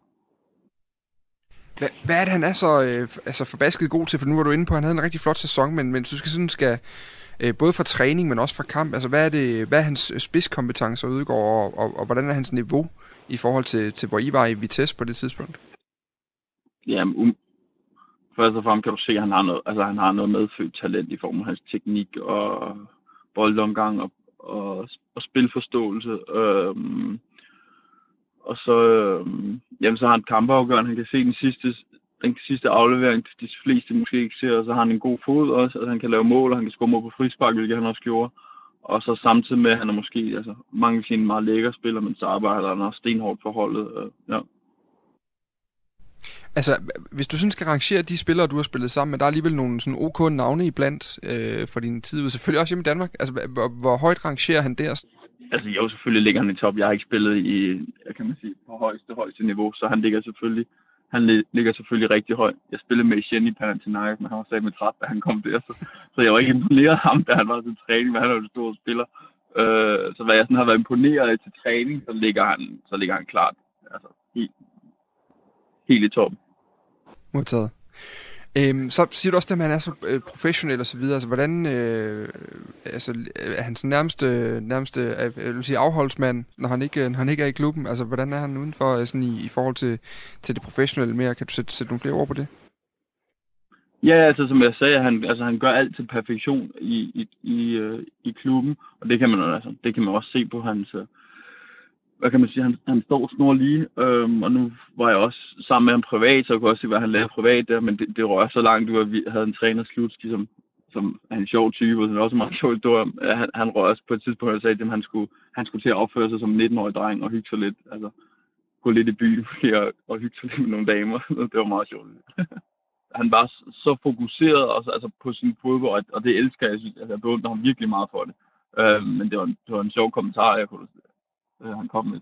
Hvad, hvad er det, han er så øh, altså forbasket god til? For nu var du inde på, at han havde en rigtig flot sæson, men, men du skal sådan skal, øh, både fra træning, men også fra kamp, altså hvad er, det, hvad er hans øh, spidskompetencer udgår, og, og, og hvordan er hans niveau i forhold til, til, hvor I var i Vitesse på det tidspunkt? Jamen, um, først og fremmest kan du se, at han har noget, altså, han har noget medfødt talent i form af hans teknik og boldomgang og, og, og spilforståelse. Øhm, og så, øhm, jamen, så har han kampafgørende. Han kan se den sidste, den sidste aflevering, de fleste måske ikke ser, og så har han en god fod også, altså han kan lave mål, og han kan score mål på frispark, hvilket han også gjorde. Og så samtidig med, at han er måske, altså mange af sine meget lækre spiller, men så arbejder han også stenhårdt for holdet. Øh, ja. Altså, hvis du sådan skal rangere de spillere, du har spillet sammen med, der er alligevel nogle sådan OK navne iblandt øh, for din tid, selvfølgelig også hjemme i Danmark. Altså, hvor, hvor højt rangerer han der? Altså, jo, selvfølgelig ligger han i top. Jeg har ikke spillet i, kan man sige, på højeste, højeste niveau, så han ligger selvfølgelig han ligger selvfølgelig rigtig højt. Jeg spillede med Etienne i Panathinaikos, men han var med træt, da han kom der. Så, så jeg var ikke imponeret af ham, da han var til træning, men han er jo en stor spiller. Øh, så hvad jeg sådan har været imponeret af til træning, så ligger han, så ligger han klart altså, helt, helt i toppen. Modtaget. Øhm, så siger du også, at han er så øh, professionel og så videre. Altså, hvordan øh, altså, er han sådan nærmeste, nærmeste øh, jeg vil sige, afholdsmand, når han, ikke, når han ikke er i klubben? Altså, hvordan er han udenfor øh, sådan i, i forhold til, til det professionelle mere? Kan du sætte, sætte nogle flere ord på det? Ja, altså som jeg sagde, han, altså, han gør alt til perfektion i, i, i, øh, i klubben, og det kan man altså, det kan man også se på hans, øh, hvad kan man sige, han, han står snor lige, øhm, og nu var jeg også sammen med ham privat, så jeg kunne også se, hvad han lavede privat der, men det, det rører så langt ud, at vi havde en træner, Slutski, som, som er en sjov type, og som også meget sjov stor. Han, han rører også på et tidspunkt, og sagde, at han skulle, han skulle til at opføre sig som en 19-årig dreng og hygge sig lidt, altså gå lidt i byen [LAUGHS] og, og hygge sig lidt med nogle damer. [LAUGHS] det var meget sjovt. [LAUGHS] han var så fokuseret også, altså, på sin fodbold, og det elsker jeg. Altså, jeg beundrer ham virkelig meget for det. Øh, men det var, en, det var en sjov kommentar, jeg kunne øh, han kom med.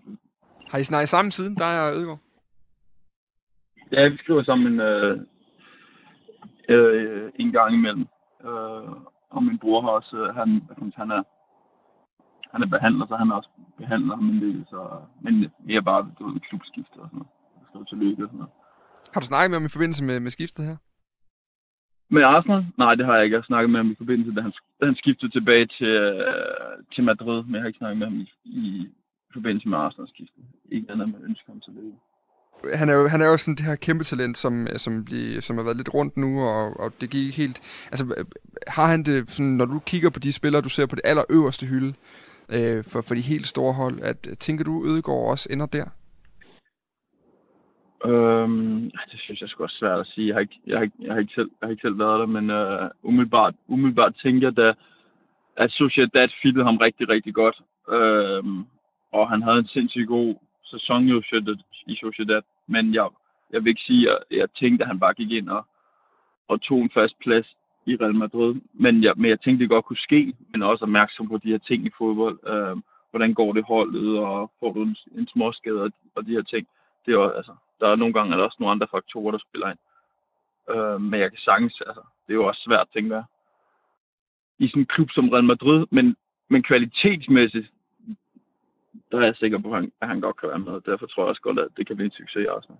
Har I snakket sammen siden, dig og Ødegaard? Ja, vi skriver sammen øh, øh, en gang imellem. Øh, og min bror har også, øh, han, han er, han er behandler, så han er også behandler ham en del, så, men vi er bare du ved, klubskiftet og sådan noget. Jeg skriver tillykke og sådan noget. Har du snakket med ham i forbindelse med, med skiftet her? Med Arsenal? Nej, det har jeg ikke. Jeg har snakket med ham i forbindelse, da han, da han skiftede tilbage til, øh, til Madrid, men jeg har ikke snakket med ham i, i forbindelse med Arsenal skiftet. Ikke andet med ønsker ham til det. Han er, jo, han er jo sådan det her kæmpe talent, som, som, bliver, som har været lidt rundt nu, og, og det gik helt... Altså, har han det, sådan, når du kigger på de spillere, du ser på det allerøverste hylde, øh, for, for de helt store hold, at tænker du, Ødegaard også ender der? Øhm, det synes jeg sgu også svært at sige. Jeg har ikke, jeg har ikke, jeg har ikke, selv, jeg har ikke selv været der, men uh, umiddelbart, umiddelbart tænker jeg da, at Sociedad fittede ham rigtig, rigtig godt. Øhm, og han havde en sindssygt god sæson i Sociedad. Men jeg, jeg vil ikke sige, at jeg tænkte, at han bare gik ind og, og tog en fast plads i Real Madrid. Men jeg, men jeg tænkte, det godt kunne ske, men også opmærksom på de her ting i fodbold. Øh, hvordan går det holdet, og får du en, en småskade og, og de her ting. Det er også, altså, der er nogle gange er der også nogle andre faktorer, der spiller ind. Øh, men jeg kan sagtens, altså, det er jo også svært, tænker jeg, i sådan en klub som Real Madrid, men, men kvalitetsmæssigt, der er jeg sikker på, at han, at han godt kan være med. Derfor tror jeg også godt, at det kan blive en succes også.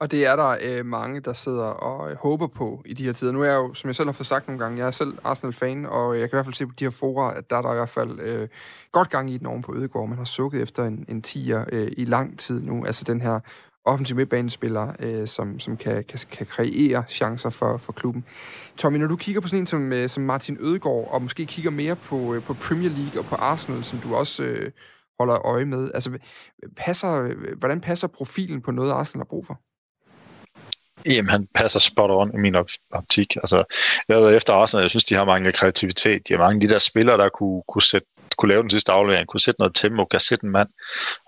Og det er der øh, mange, der sidder og øh, håber på i de her tider. Nu er jeg jo, som jeg selv har fået sagt nogle gange, jeg er selv Arsenal-fan, og øh, jeg kan i hvert fald se på de her fora, at der er der i hvert fald øh, godt gang i den oven på Ødegård. Man har sukket efter en, en tiger øh, i lang tid nu. Altså den her offensiv midtbanespiller, øh, som, som kan, kan, kan kreere chancer for, for klubben. Tommy, når du kigger på sådan en som, øh, som Martin Ødegaard, og måske kigger mere på, øh, på Premier League og på Arsenal, som du også øh, holder øje med, altså, passer, hvordan passer profilen på noget, Arsenal har brug for? Jamen, han passer spot on i min optik. Altså, jeg ved efter Arsenal, jeg synes, de har mange kreativitet. De har mange af de der spillere, der kunne, kunne sætte kunne lave den sidste aflevering, kunne sætte noget tempo, kan sætte en mand.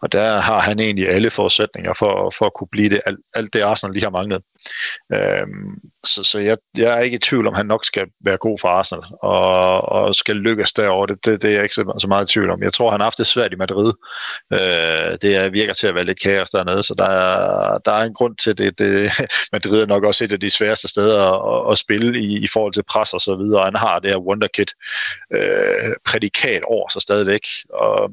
Og der har han egentlig alle forudsætninger for, for at kunne blive det, alt, alt det Arsenal lige har manglet. Øhm, så så jeg, jeg er ikke i tvivl om, han nok skal være god for Arsenal, og, og skal lykkes derovre. Det, det, det er jeg ikke så, så meget i tvivl om. Jeg tror, han har haft det svært i Madrid. Øh, det virker til at være lidt kaos dernede, så der er, der er en grund til det. det [LAUGHS] Madrid er nok også et af de sværeste steder at, at spille i, i forhold til pres og så videre. Han har det her wonderkid øh, prædikat over sig stadigvæk, og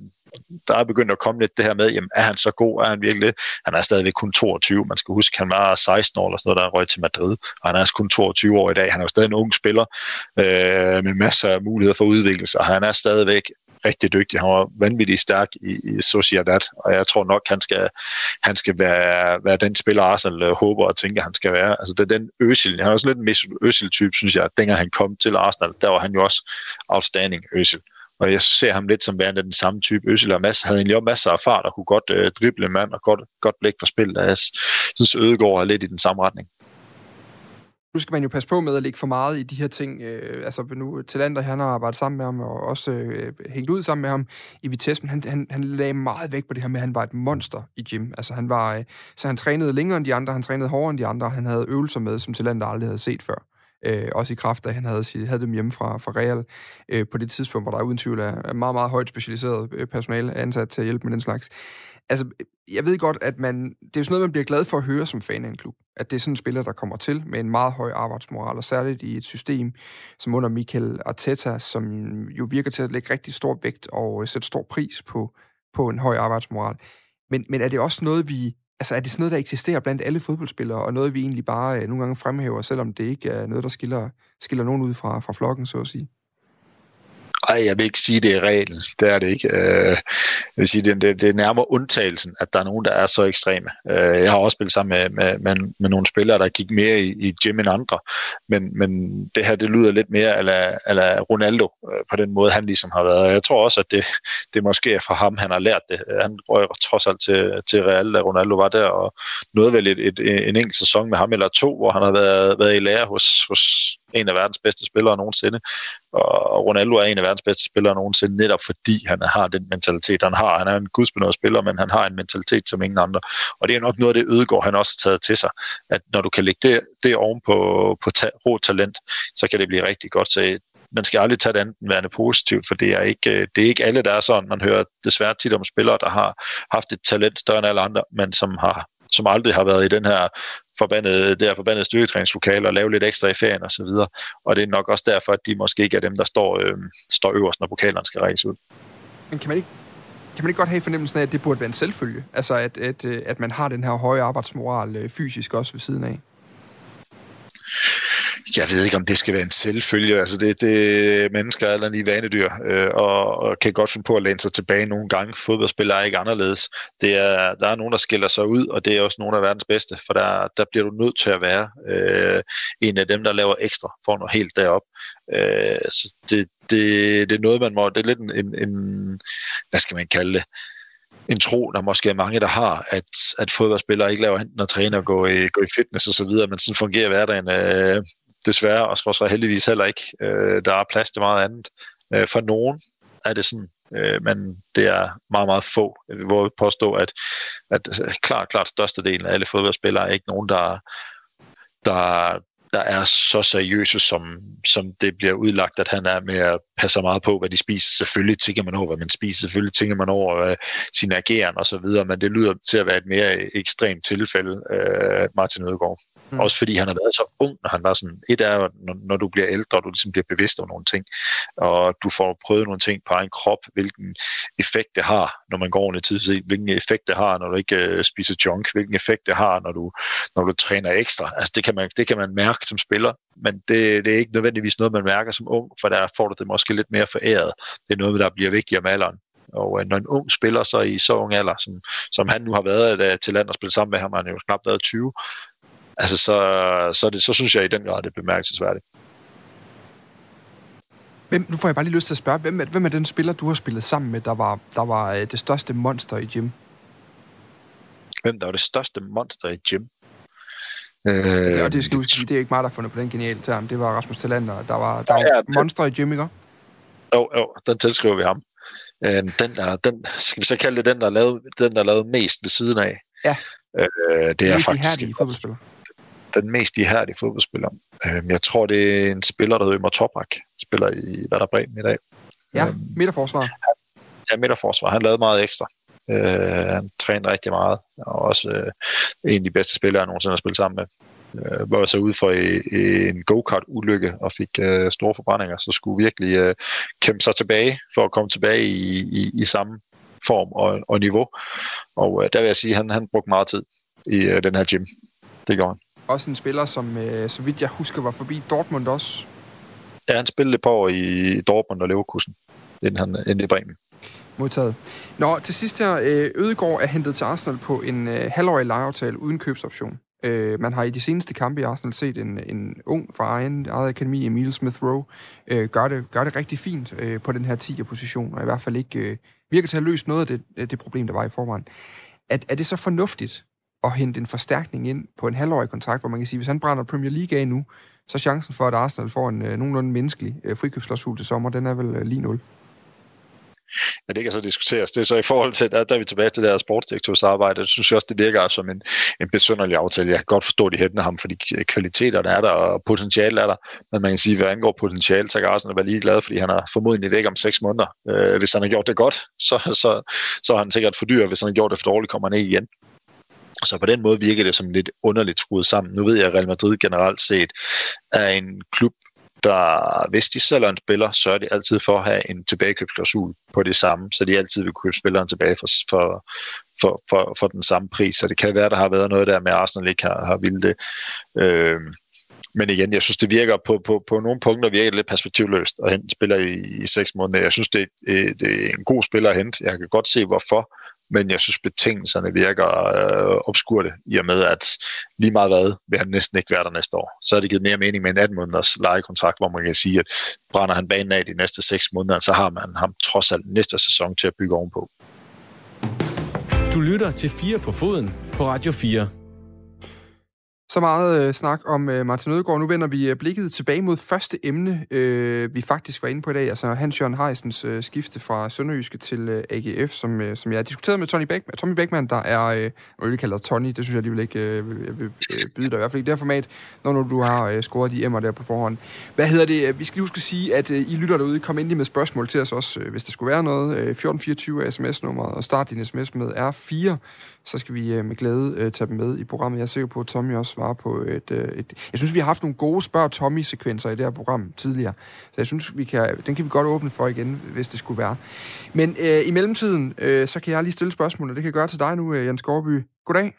der er begyndt at komme lidt det her med, jamen er han så god, er han virkelig Han er stadigvæk kun 22, man skal huske, han var 16 år eller sådan noget, da han røg til Madrid, og han er altså kun 22 år i dag. Han er jo stadig en ung spiller øh, med masser af muligheder for udvikling, og han er stadigvæk rigtig dygtig. Han var vanvittigt stærk i, i Sociedad, og jeg tror nok, han skal, han skal være, være den spiller, Arsenal øh, håber og tænker, han skal være. Altså, det er den Øsil. Han er også lidt en Øsil-type, synes jeg. Dengang han kom til Arsenal, der var han jo også outstanding Øsil. Og jeg ser ham lidt som værende den samme type. Øsel og Mads havde egentlig også masser af fart og kunne godt øh, drible en mand og godt, godt blik for spil. Jeg synes, Ødegaard er lidt i den samme retning. Nu skal man jo passe på med at lægge for meget i de her ting. Øh, altså nu, Talander, han har arbejdet sammen med ham, og også øh, hængt ud sammen med ham i Vitesse, men han, han, han lagde meget vægt på det her med, at han var et monster i gym. Altså han var, øh, så han trænede længere end de andre, han trænede hårdere end de andre, han havde øvelser med, som Talander aldrig havde set før øh, også i kraft af, at han havde, havde dem hjemme fra, fra Real øh, på det tidspunkt, hvor der uden tvivl er meget, meget højt specialiseret øh, personale ansat til at hjælpe med den slags. Altså, jeg ved godt, at man, det er jo sådan noget, man bliver glad for at høre som fan af en klub. At det er sådan en spiller, der kommer til med en meget høj arbejdsmoral, og særligt i et system som under Michael Arteta, som jo virker til at lægge rigtig stor vægt og øh, sætte stor pris på, på en høj arbejdsmoral. Men, men er det også noget, vi altså er det sådan noget, der eksisterer blandt alle fodboldspillere, og noget, vi egentlig bare øh, nogle gange fremhæver, selvom det ikke er noget, der skiller, skiller nogen ud fra, fra flokken, så at sige? Ej, jeg vil ikke sige, det er reglen. Det er det ikke. Øh, jeg vil sige, det, det, det er nærmere undtagelsen, at der er nogen, der er så ekstreme. Øh, jeg har også spillet sammen med, med, med, med nogle spillere, der gik mere i, i gym end andre. Men, men det her, det lyder lidt mere ala, ala Ronaldo øh, på den måde, han ligesom har været. Jeg tror også, at det, det måske er fra ham, han har lært det. Han røg trods alt til, til Real, da Ronaldo var der, og nåede vel et, et, en enkelt sæson med ham eller to, hvor han har været, været i lære hos, hos en af verdens bedste spillere nogensinde. Og Ronaldo er en af verdens bedste spillere nogensinde, netop fordi han har den mentalitet, han har. Han er en gudsbenået spiller, men han har en mentalitet som ingen andre. Og det er nok noget af det Ødegård, han også har taget til sig. At når du kan lægge det, det oven på, på ta- rå talent, så kan det blive rigtig godt. Så man skal aldrig tage det andet værende positivt, for det er, ikke, øh, det er ikke alle, der er sådan. Man hører desværre tit om spillere, der har haft et talent større end alle andre, men som har som aldrig har været i den her forbandede, det her forbandede styrketræningslokale og lave lidt ekstra i ferien osv. Og, og det er nok også derfor, at de måske ikke er dem, der står, øh, står øverst, når pokalerne skal rejse ud. Men kan man ikke kan man ikke godt have fornemmelsen af, at det burde være en selvfølge? Altså, at, at, øh, at man har den her høje arbejdsmoral øh, fysisk også ved siden af? Jeg ved ikke, om det skal være en selvfølge. Altså det, det mennesker er lige vanedyr, øh, og, og kan godt finde på at læne sig tilbage nogle gange. Fodboldspillere er ikke anderledes. Det er, der er nogen, der skiller sig ud, og det er også nogle af verdens bedste, for der, der bliver du nødt til at være øh, en af dem, der laver ekstra for noget helt derop. Øh, så det, det, det er noget, man må... Det er lidt en, en, en hvad skal man kalde det? en tro, der måske er mange, der har, at, at fodboldspillere ikke laver enten at træne og gå i, gå i fitness og så videre, men sådan fungerer hverdagen øh, desværre, og så heldigvis heller ikke. Øh, der er plads til meget andet. Øh, for nogen er det sådan, øh, men det er meget, meget få. Jeg vil påstå, at, at altså, klart, klart størstedelen af alle fodboldspillere er ikke nogen, der, der, der er så seriøse, som, som det bliver udlagt, at han er med at passe meget på, hvad de spiser. Selvfølgelig tænker man over, hvad man spiser. Selvfølgelig tænker man over øh, sin ageren og så videre, men det lyder til at være et mere ekstremt tilfælde, øh, Martin Ødegaard. Mm. Også fordi han har været så ung, når han var sådan, et er, når, når du bliver ældre, og du ligesom bliver bevidst om nogle ting, og du får prøvet nogle ting på egen krop, hvilken effekt det har, når man går ordentligt tid, se, hvilken effekt det har, når du ikke øh, spiser junk, hvilken effekt det har, når du, når du træner ekstra. Altså det kan, man, det kan man mærke som spiller, men det, det er ikke nødvendigvis noget, man mærker som ung, for der får du det måske lidt mere foræret. Det er noget, der bliver vigtigere med alderen. Og øh, når en ung spiller så i så ung alder, som, som han nu har været øh, til land og spille sammen med ham, han har jo knap været 20, altså så, så, det, så synes jeg i den grad, det er bemærkelsesværdigt. Hvem, nu får jeg bare lige lyst til at spørge, hvem er, hvem er den spiller, du har spillet sammen med, der var, der var øh, det største monster i gym? Hvem der var det største monster i gym? Øh, det, og det skal huske, det er ikke mig, der har fundet på den geniale term. Det var Rasmus Talander. Der var, der ja, ja, var monster i gym, ikke? Jo, jo, den tilskriver vi ham. Øh, den, der, den, skal vi så kalde det den, der er lavet, den, der er lavet mest ved siden af. Ja. Øh, det den er mest faktisk ihærdige fodboldspiller. Den mest ihærdige fodboldspiller. Øh, jeg tror, det er en spiller, der hedder Ømer Toprak. Spiller i Werder Bremen i dag. Ja, øh, midterforsvar. Ja, midterforsvar. Han lavede meget ekstra. Øh, han trænede rigtig meget, og også øh, en af de bedste spillere, jeg nogensinde har spillet sammen med øh, var så ude for en go-kart-ulykke og fik øh, store forbrændinger, så skulle virkelig øh, kæmpe sig tilbage for at komme tilbage i, i, i samme form og, og niveau. Og øh, der vil jeg sige, at han, han brugte meget tid i øh, den her gym. Det gjorde han. Også en spiller, som øh, så vidt jeg husker, var forbi Dortmund også. Ja, han spillede et par år i Dortmund og Leverkusen, inden han endte i Bremen. Modtaget. Nå, til sidst her, øh, Ødegård er hentet til Arsenal på en øh, halvårig lejeaftale uden købsoption. Øh, man har i de seneste kampe i Arsenal set en, en ung fra egen, eget akademi, Emil Smith-Rowe, øh, gør, det, gør det rigtig fint øh, på den her 10'er-position, og i hvert fald ikke virker til at løse noget af det, det problem, der var i forvejen. At, er det så fornuftigt at hente en forstærkning ind på en halvårig kontrakt, hvor man kan sige, hvis han brænder Premier League af nu, så chancen for, at Arsenal får en nogenlunde menneskelig øh, frikøbslåshul til sommer, den er vel lige nul. Ja, det kan så diskuteres. Det er så i forhold til, der, der er vi tilbage til det her sportsdirektørsarbejde. Det synes jeg også, det virker som en, en besynderlig aftale. Jeg kan godt forstå, at de hænder ham, fordi kvaliteter der er der, og potentiale er der. Men man kan sige, hvad angår potentiale, så kan Arsenal være ligeglad, fordi han har formodentlig væk om seks måneder. Øh, hvis han har gjort det godt, så, så, så er han sikkert for dyr. Hvis han har gjort det for dårligt, kommer han ikke igen. Så på den måde virker det som lidt underligt skruet sammen. Nu ved jeg, at Real Madrid generelt set er en klub, der, hvis de sælger en spiller, så er de altid for at have en tilbagekøbsklausul på det samme, så de altid vil købe spilleren tilbage for, for, for, for, for den samme pris. Så det kan være, der har været noget der med, at Arsenal ikke har, har ville det. Øh, men igen, jeg synes, det virker på, på, på nogle punkter virker det lidt perspektivløst at hente spiller i, i seks måneder. Jeg synes, det, det er en god spiller at hente. Jeg kan godt se, hvorfor men jeg synes, betingelserne virker øh, obskurte, i og med, at lige meget hvad vil han næsten ikke være der næste år. Så har det givet mere mening med en 18 måneders lejekontrakt, hvor man kan sige, at brænder han banen af de næste 6 måneder, så har man ham trods alt næste sæson til at bygge ovenpå. Du lytter til 4 på foden på Radio 4. Så meget øh, snak om øh, Martin Ødegaard. Nu vender vi øh, blikket tilbage mod første emne, øh, vi faktisk var inde på i dag, altså Hans-Jørgen Heisens øh, skifte fra Sønderjyske til øh, AGF, som, øh, som jeg har diskuteret med Tony Beckman, Tommy Beckmann, der er, øh, jeg vil kalde Tony, det synes jeg alligevel ikke øh, vil, vil øh, byde dig, i hvert fald i det her format, når nu du har øh, scoret de emmer der på forhånd. Hvad hedder det? Vi skal lige huske at sige, at øh, I lytter derude, kom ind med spørgsmål til os også, øh, hvis der skulle være noget. Øh, 1424 er sms-nummeret, og start din sms med R4 så skal vi øh, med glæde øh, tage dem med i programmet. Jeg er sikker på, at Tommy også svarer på et, øh, et... Jeg synes, vi har haft nogle gode spørg Tommy-sekvenser i det her program tidligere. Så jeg synes, vi kan, den kan vi godt åbne for igen, hvis det skulle være. Men øh, i mellemtiden, øh, så kan jeg lige stille spørgsmål, og det kan jeg gøre til dig nu, øh, Jens Gårdby. Goddag.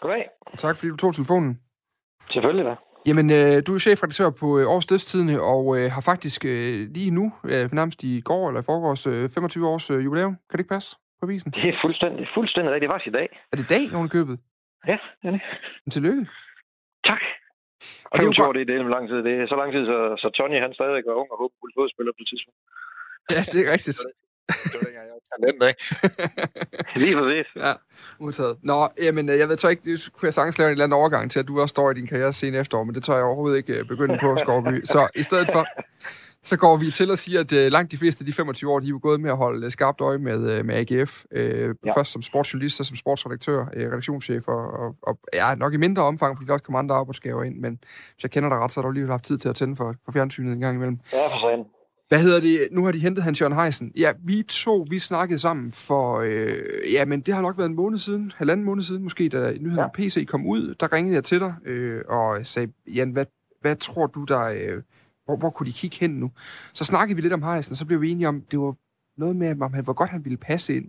Goddag. Og tak, fordi du tog telefonen. Selvfølgelig da. Jamen, øh, du er chefredaktør på øh, Års Dødstidene, og øh, har faktisk øh, lige nu, øh, nærmest i går eller i forgårs, øh, 25 års øh, jubilæum. Kan det ikke passe? På avisen? Det er fuldstændig, fuldstændig rigtigt. Det var i dag. Er det i dag, hun købet? Ja, det er det. Men tillykke. Tak. Og det er jo det, det er lang tid. Det er så lang tid, så, så Tony han stadig var ung og håbefuld fodspiller på et tidspunkt. Ja, det er rigtigt. det var dengang, jeg var talent, ikke? [LAUGHS] Lige præcis. Ja, modtaget. Nå, jamen, jeg ved så ikke, kunne jeg sagtens lave en eller anden overgang til, at du også står i din karriere sen efterår, men det tør jeg overhovedet ikke øh, begynde på, Skovby. Så i stedet for, så går vi til at sige, at uh, langt de fleste af de 25 år, de er gået med at holde uh, skarpt øje med, uh, med AGF. Ja. Først som sportsjournalist og som sportsredaktør, redaktionschef, og, og, og ja, nok i mindre omfang, fordi der også kommer andre arbejdsgaver ind, men hvis jeg kender dig ret, så har du lige haft tid til at tænde for, for fjernsynet en gang imellem. Ja, for sådan. Hvad hedder det? Nu har de hentet Hans Jørgen Heisen. Ja, vi to, vi snakkede sammen for, øh, ja, men det har nok været en måned siden, halvanden måned siden måske, da nyheden ja. PC kom ud, der ringede jeg til dig øh, og sagde, Jan, hvad, hvad tror du, der, øh, hvor, hvor kunne de kigge hen nu? Så snakkede vi lidt om Heisen, og så blev vi enige om, det var noget med, om han, hvor godt han ville passe ind.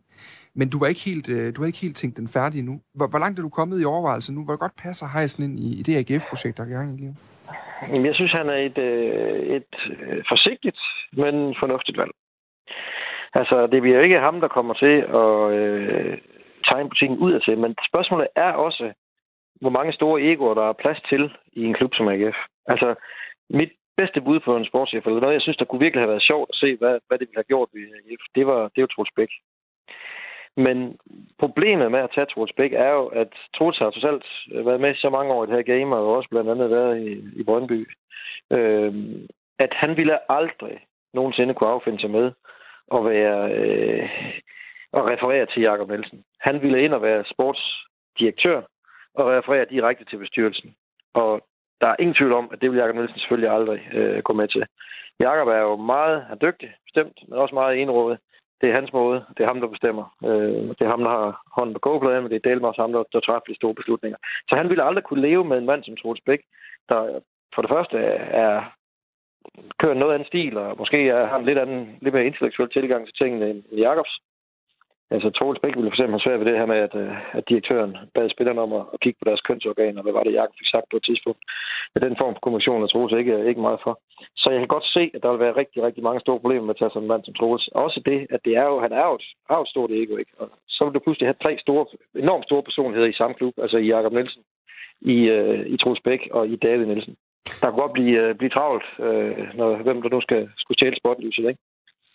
Men du var ikke helt, øh, du havde ikke helt tænkt den færdig nu. Hvor, hvor langt er du kommet i overvejelsen nu? Hvor godt passer Heisen ind i, i det AGF-projekt, der er i gang i livet? Jamen, jeg synes, han er et, øh, et øh, forsigtigt, men fornuftigt valg. Altså, det bliver jo ikke ham, der kommer til at øh, tegne butikken ud af til, men spørgsmålet er også, hvor mange store egoer, der er plads til i en klub som AGF. Altså, mit bedste bud på en sportschef, eller noget, jeg synes, der kunne virkelig have været sjovt at se, hvad, hvad det ville have gjort ved AGF, det var, det var Troels Bæk. Men problemet med at tage Troels Bæk er jo, at Troels har totalt været med så mange år i det her game, og også blandt andet været i, i Brøndby, øh, at han ville aldrig nogensinde kunne affinde sig med at være øh, at referere til Jakob Nielsen. Han ville ind og være sportsdirektør og referere direkte til bestyrelsen. Og der er ingen tvivl om, at det vil Jakob Nielsen selvfølgelig aldrig øh, gå med til. Jakob er jo meget er dygtig, bestemt, men også meget enrådet det er hans måde. Det er ham, der bestemmer. Øh, det er ham, der har hånden på kogepladen, men det er Delmar også ham, der, der træffer de store beslutninger. Så han ville aldrig kunne leve med en mand som Troels Bæk, der for det første er kører noget anden stil, og måske har en lidt, anden, lidt mere intellektuel tilgang til tingene end Jakobs. Altså, Troels Bæk ville for eksempel have svært ved det her med, at, øh, at direktøren bad spillerne om at, kigge på deres kønsorganer. Hvad var det, Jakob fik sagt på et tidspunkt? Men den form for kommission er Troels ikke, ikke meget for. Så jeg kan godt se, at der vil være rigtig, rigtig mange store problemer med at tage sådan en mand som Troels. Også det, at det er jo, han er jo et, er et stort ego, ikke? Og så vil du pludselig have tre store, enormt store personligheder i samme klub, altså i Jakob Nielsen, i, uh, i Troels Bæk og i David Nielsen. Der kan godt blive, uh, blive travlt, uh, når, hvem der nu skal skulle stjæle spotlyset, ikke?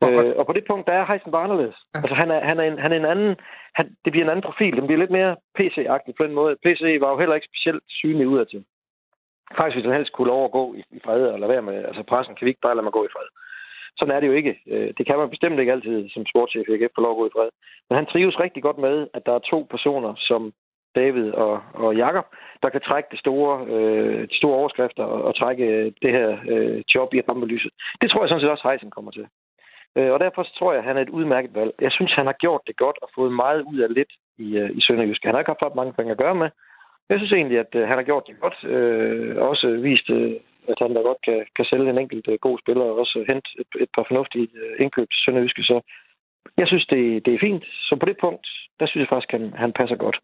Øh, og på det punkt, der er Heisen bare anderledes. Ja. Altså, han er, han, er en, han er en anden... Han, det bliver en anden profil. Den bliver lidt mere PC-agtig på den måde. PC var jo heller ikke specielt synlig udadtil. Faktisk, hvis han helst kunne lov at gå i, i fred og lade være med... Altså, pressen kan vi ikke bare lade mig gå i fred. Sådan er det jo ikke. Øh, det kan man bestemt ikke altid som sportschef i AGF få lov at gå i fred. Men han trives rigtig godt med, at der er to personer, som David og, og Jakob, der kan trække de store, øh, de store overskrifter og, og trække det her øh, job i rampelyset. Det tror jeg sådan set også, Heisen kommer til. Øh, og derfor tror jeg, at han er et udmærket valg. Jeg synes, han har gjort det godt og fået meget ud af lidt i, øh, i Sønderjysk. Han har ikke haft ret mange penge at gøre med. Jeg synes egentlig, at øh, han har gjort det godt. Øh, også vist, øh, at han da godt kan, kan sælge en enkelt god spiller og også hente et, et par fornuftige indkøb til Sønderjyske. Så jeg synes, det, det er fint. Så på det punkt, der synes jeg faktisk, at han, han passer godt.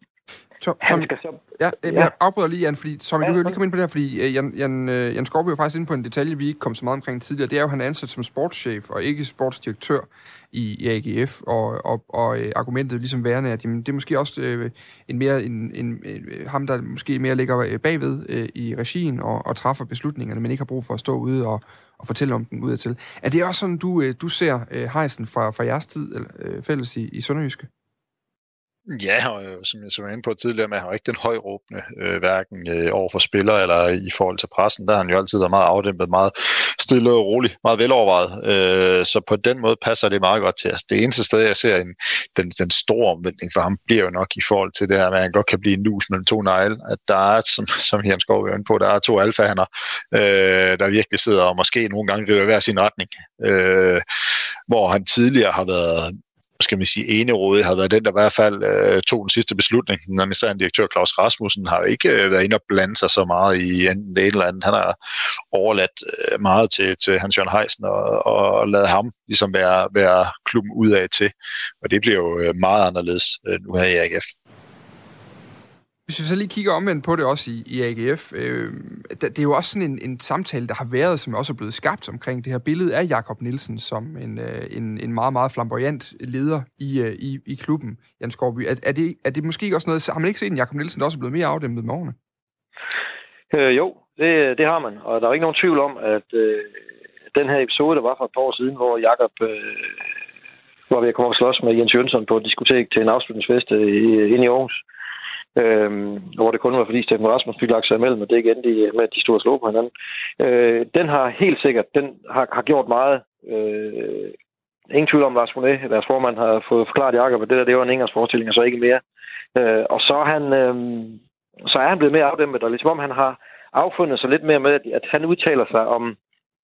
Tom, Tom, skal så... Ja, ja. jeg afbryder lige, Jan, fordi Tommy, ja, du kan lige komme ind på det her, fordi uh, Jan, Jan, uh, Jan Skorby er faktisk inde på en detalje, vi ikke kom så meget omkring tidligere. Det er jo, at han er ansat som sportschef og ikke sportsdirektør i, AGF, og, og, og uh, argumentet ligesom værende, at jamen, det er måske også uh, en mere, en, en, uh, ham, der måske mere ligger bagved uh, i regien og, og træffer beslutningerne, men ikke har brug for at stå ude og, og fortælle om den udadtil. Er det også sådan, du, uh, du ser uh, hejsen fra, fra jeres tid eller, uh, fælles i, i Sønderjyske? Ja, og øh, som jeg så var inde på tidligere, man har ikke den højråbende, øh, hverken øh, over for spillere eller i forhold til pressen. Der har han jo altid været meget afdæmpet, meget stille og rolig, meget velovervejet. Øh, så på den måde passer det meget godt til. Altså, det eneste sted, jeg ser en, den, den store omvendning for ham, bliver jo nok i forhold til det her med, at han godt kan blive en nus mellem to negle. At der er, som, som Jens Skov er inde på, der er to alfahander, øh, der virkelig sidder og måske nogle gange river hver sin retning. Øh, hvor han tidligere har været skal man sige, enerådig har været den, der i hvert fald øh, tog den sidste beslutning. Den administrerende direktør Claus Rasmussen har jo ikke øh, været inde og blande sig så meget i enten det eller andet. Han har overladt øh, meget til, til Hans Jørgen Heisen og, og lavet ham ligesom være, være klubben udad til. Og det bliver jo øh, meget anderledes øh, nu her i AGF. Hvis vi så lige kigger omvendt på det også i, i AGF, øh, det er jo også sådan en, en samtale, der har været, som også er blevet skabt omkring det her billede af Jakob Nielsen som en, øh, en, en meget, meget flamboyant leder i, øh, i, i klubben, Jan Skorby. Er, er, det, er det måske også noget, har man ikke set en Jakob Nielsen, der også er blevet mere afdæmpet med årene? Øh, jo, det, det har man, og der er ikke nogen tvivl om, at øh, den her episode, der var for et par år siden, hvor Jakob øh, var ved at komme og slås med Jens Jønsson på et diskotek til en afslutningsfest øh, inde i Aarhus, øh, Øhm, hvor det kun var fordi Steffen Rasmus fik lagt sig imellem, og det ikke endte med, at de stod og slog på hinanden. Øh, den har helt sikkert, den har, har gjort meget. Øh, ingen tvivl om, Lars Monet, deres formand, har fået forklaret Jakob, at det der det var en engelsk forestilling, og så ikke mere. Øh, og så er, han, øh, så er han blevet mere afdæmpet, og ligesom om han har affundet sig lidt mere med, at han udtaler sig om,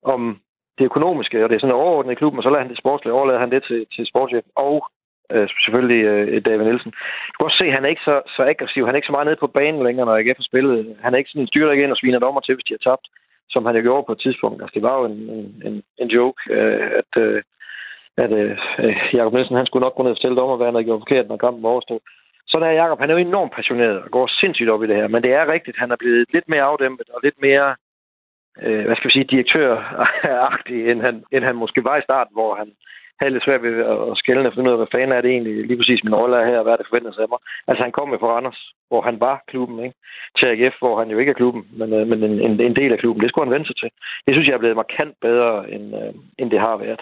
om det økonomiske, og det er sådan overordnet i klubben, og så lader han det sportslige, overlader han det til, til sportschef og øh, selvfølgelig øh, David Nielsen. Du kan også se, at han er ikke så, så aggressiv. Han er ikke så meget nede på banen længere, når AGF har spillet. Han er ikke sådan styrer igen og sviner dommer til, hvis de har tabt, som han jo gjorde på et tidspunkt. Altså, det var jo en, en, en joke, øh, at, øh, at øh, øh Jacob Nielsen, han skulle nok gå ned og fortælle dommer, hvad han havde gjort forkert, når kampen var overstået. Sådan er Jacob. Han er jo enormt passioneret og går sindssygt op i det her. Men det er rigtigt, han er blevet lidt mere afdæmpet og lidt mere, øh, hvad skal vi sige, direktøragtig, end han, end han måske var i starten, hvor han havde lidt svært ved at skælne og finde ud af, hvad fanden er det egentlig lige præcis min rolle er her, og hvad er det forventet af mig. Altså han kom med fra Randers, hvor han var klubben, ikke? til AGF, hvor han jo ikke er klubben, men, øh, men en, en, en del af klubben. Det skulle han vende sig til. Det synes jeg er blevet markant bedre, end, øh, end det har været.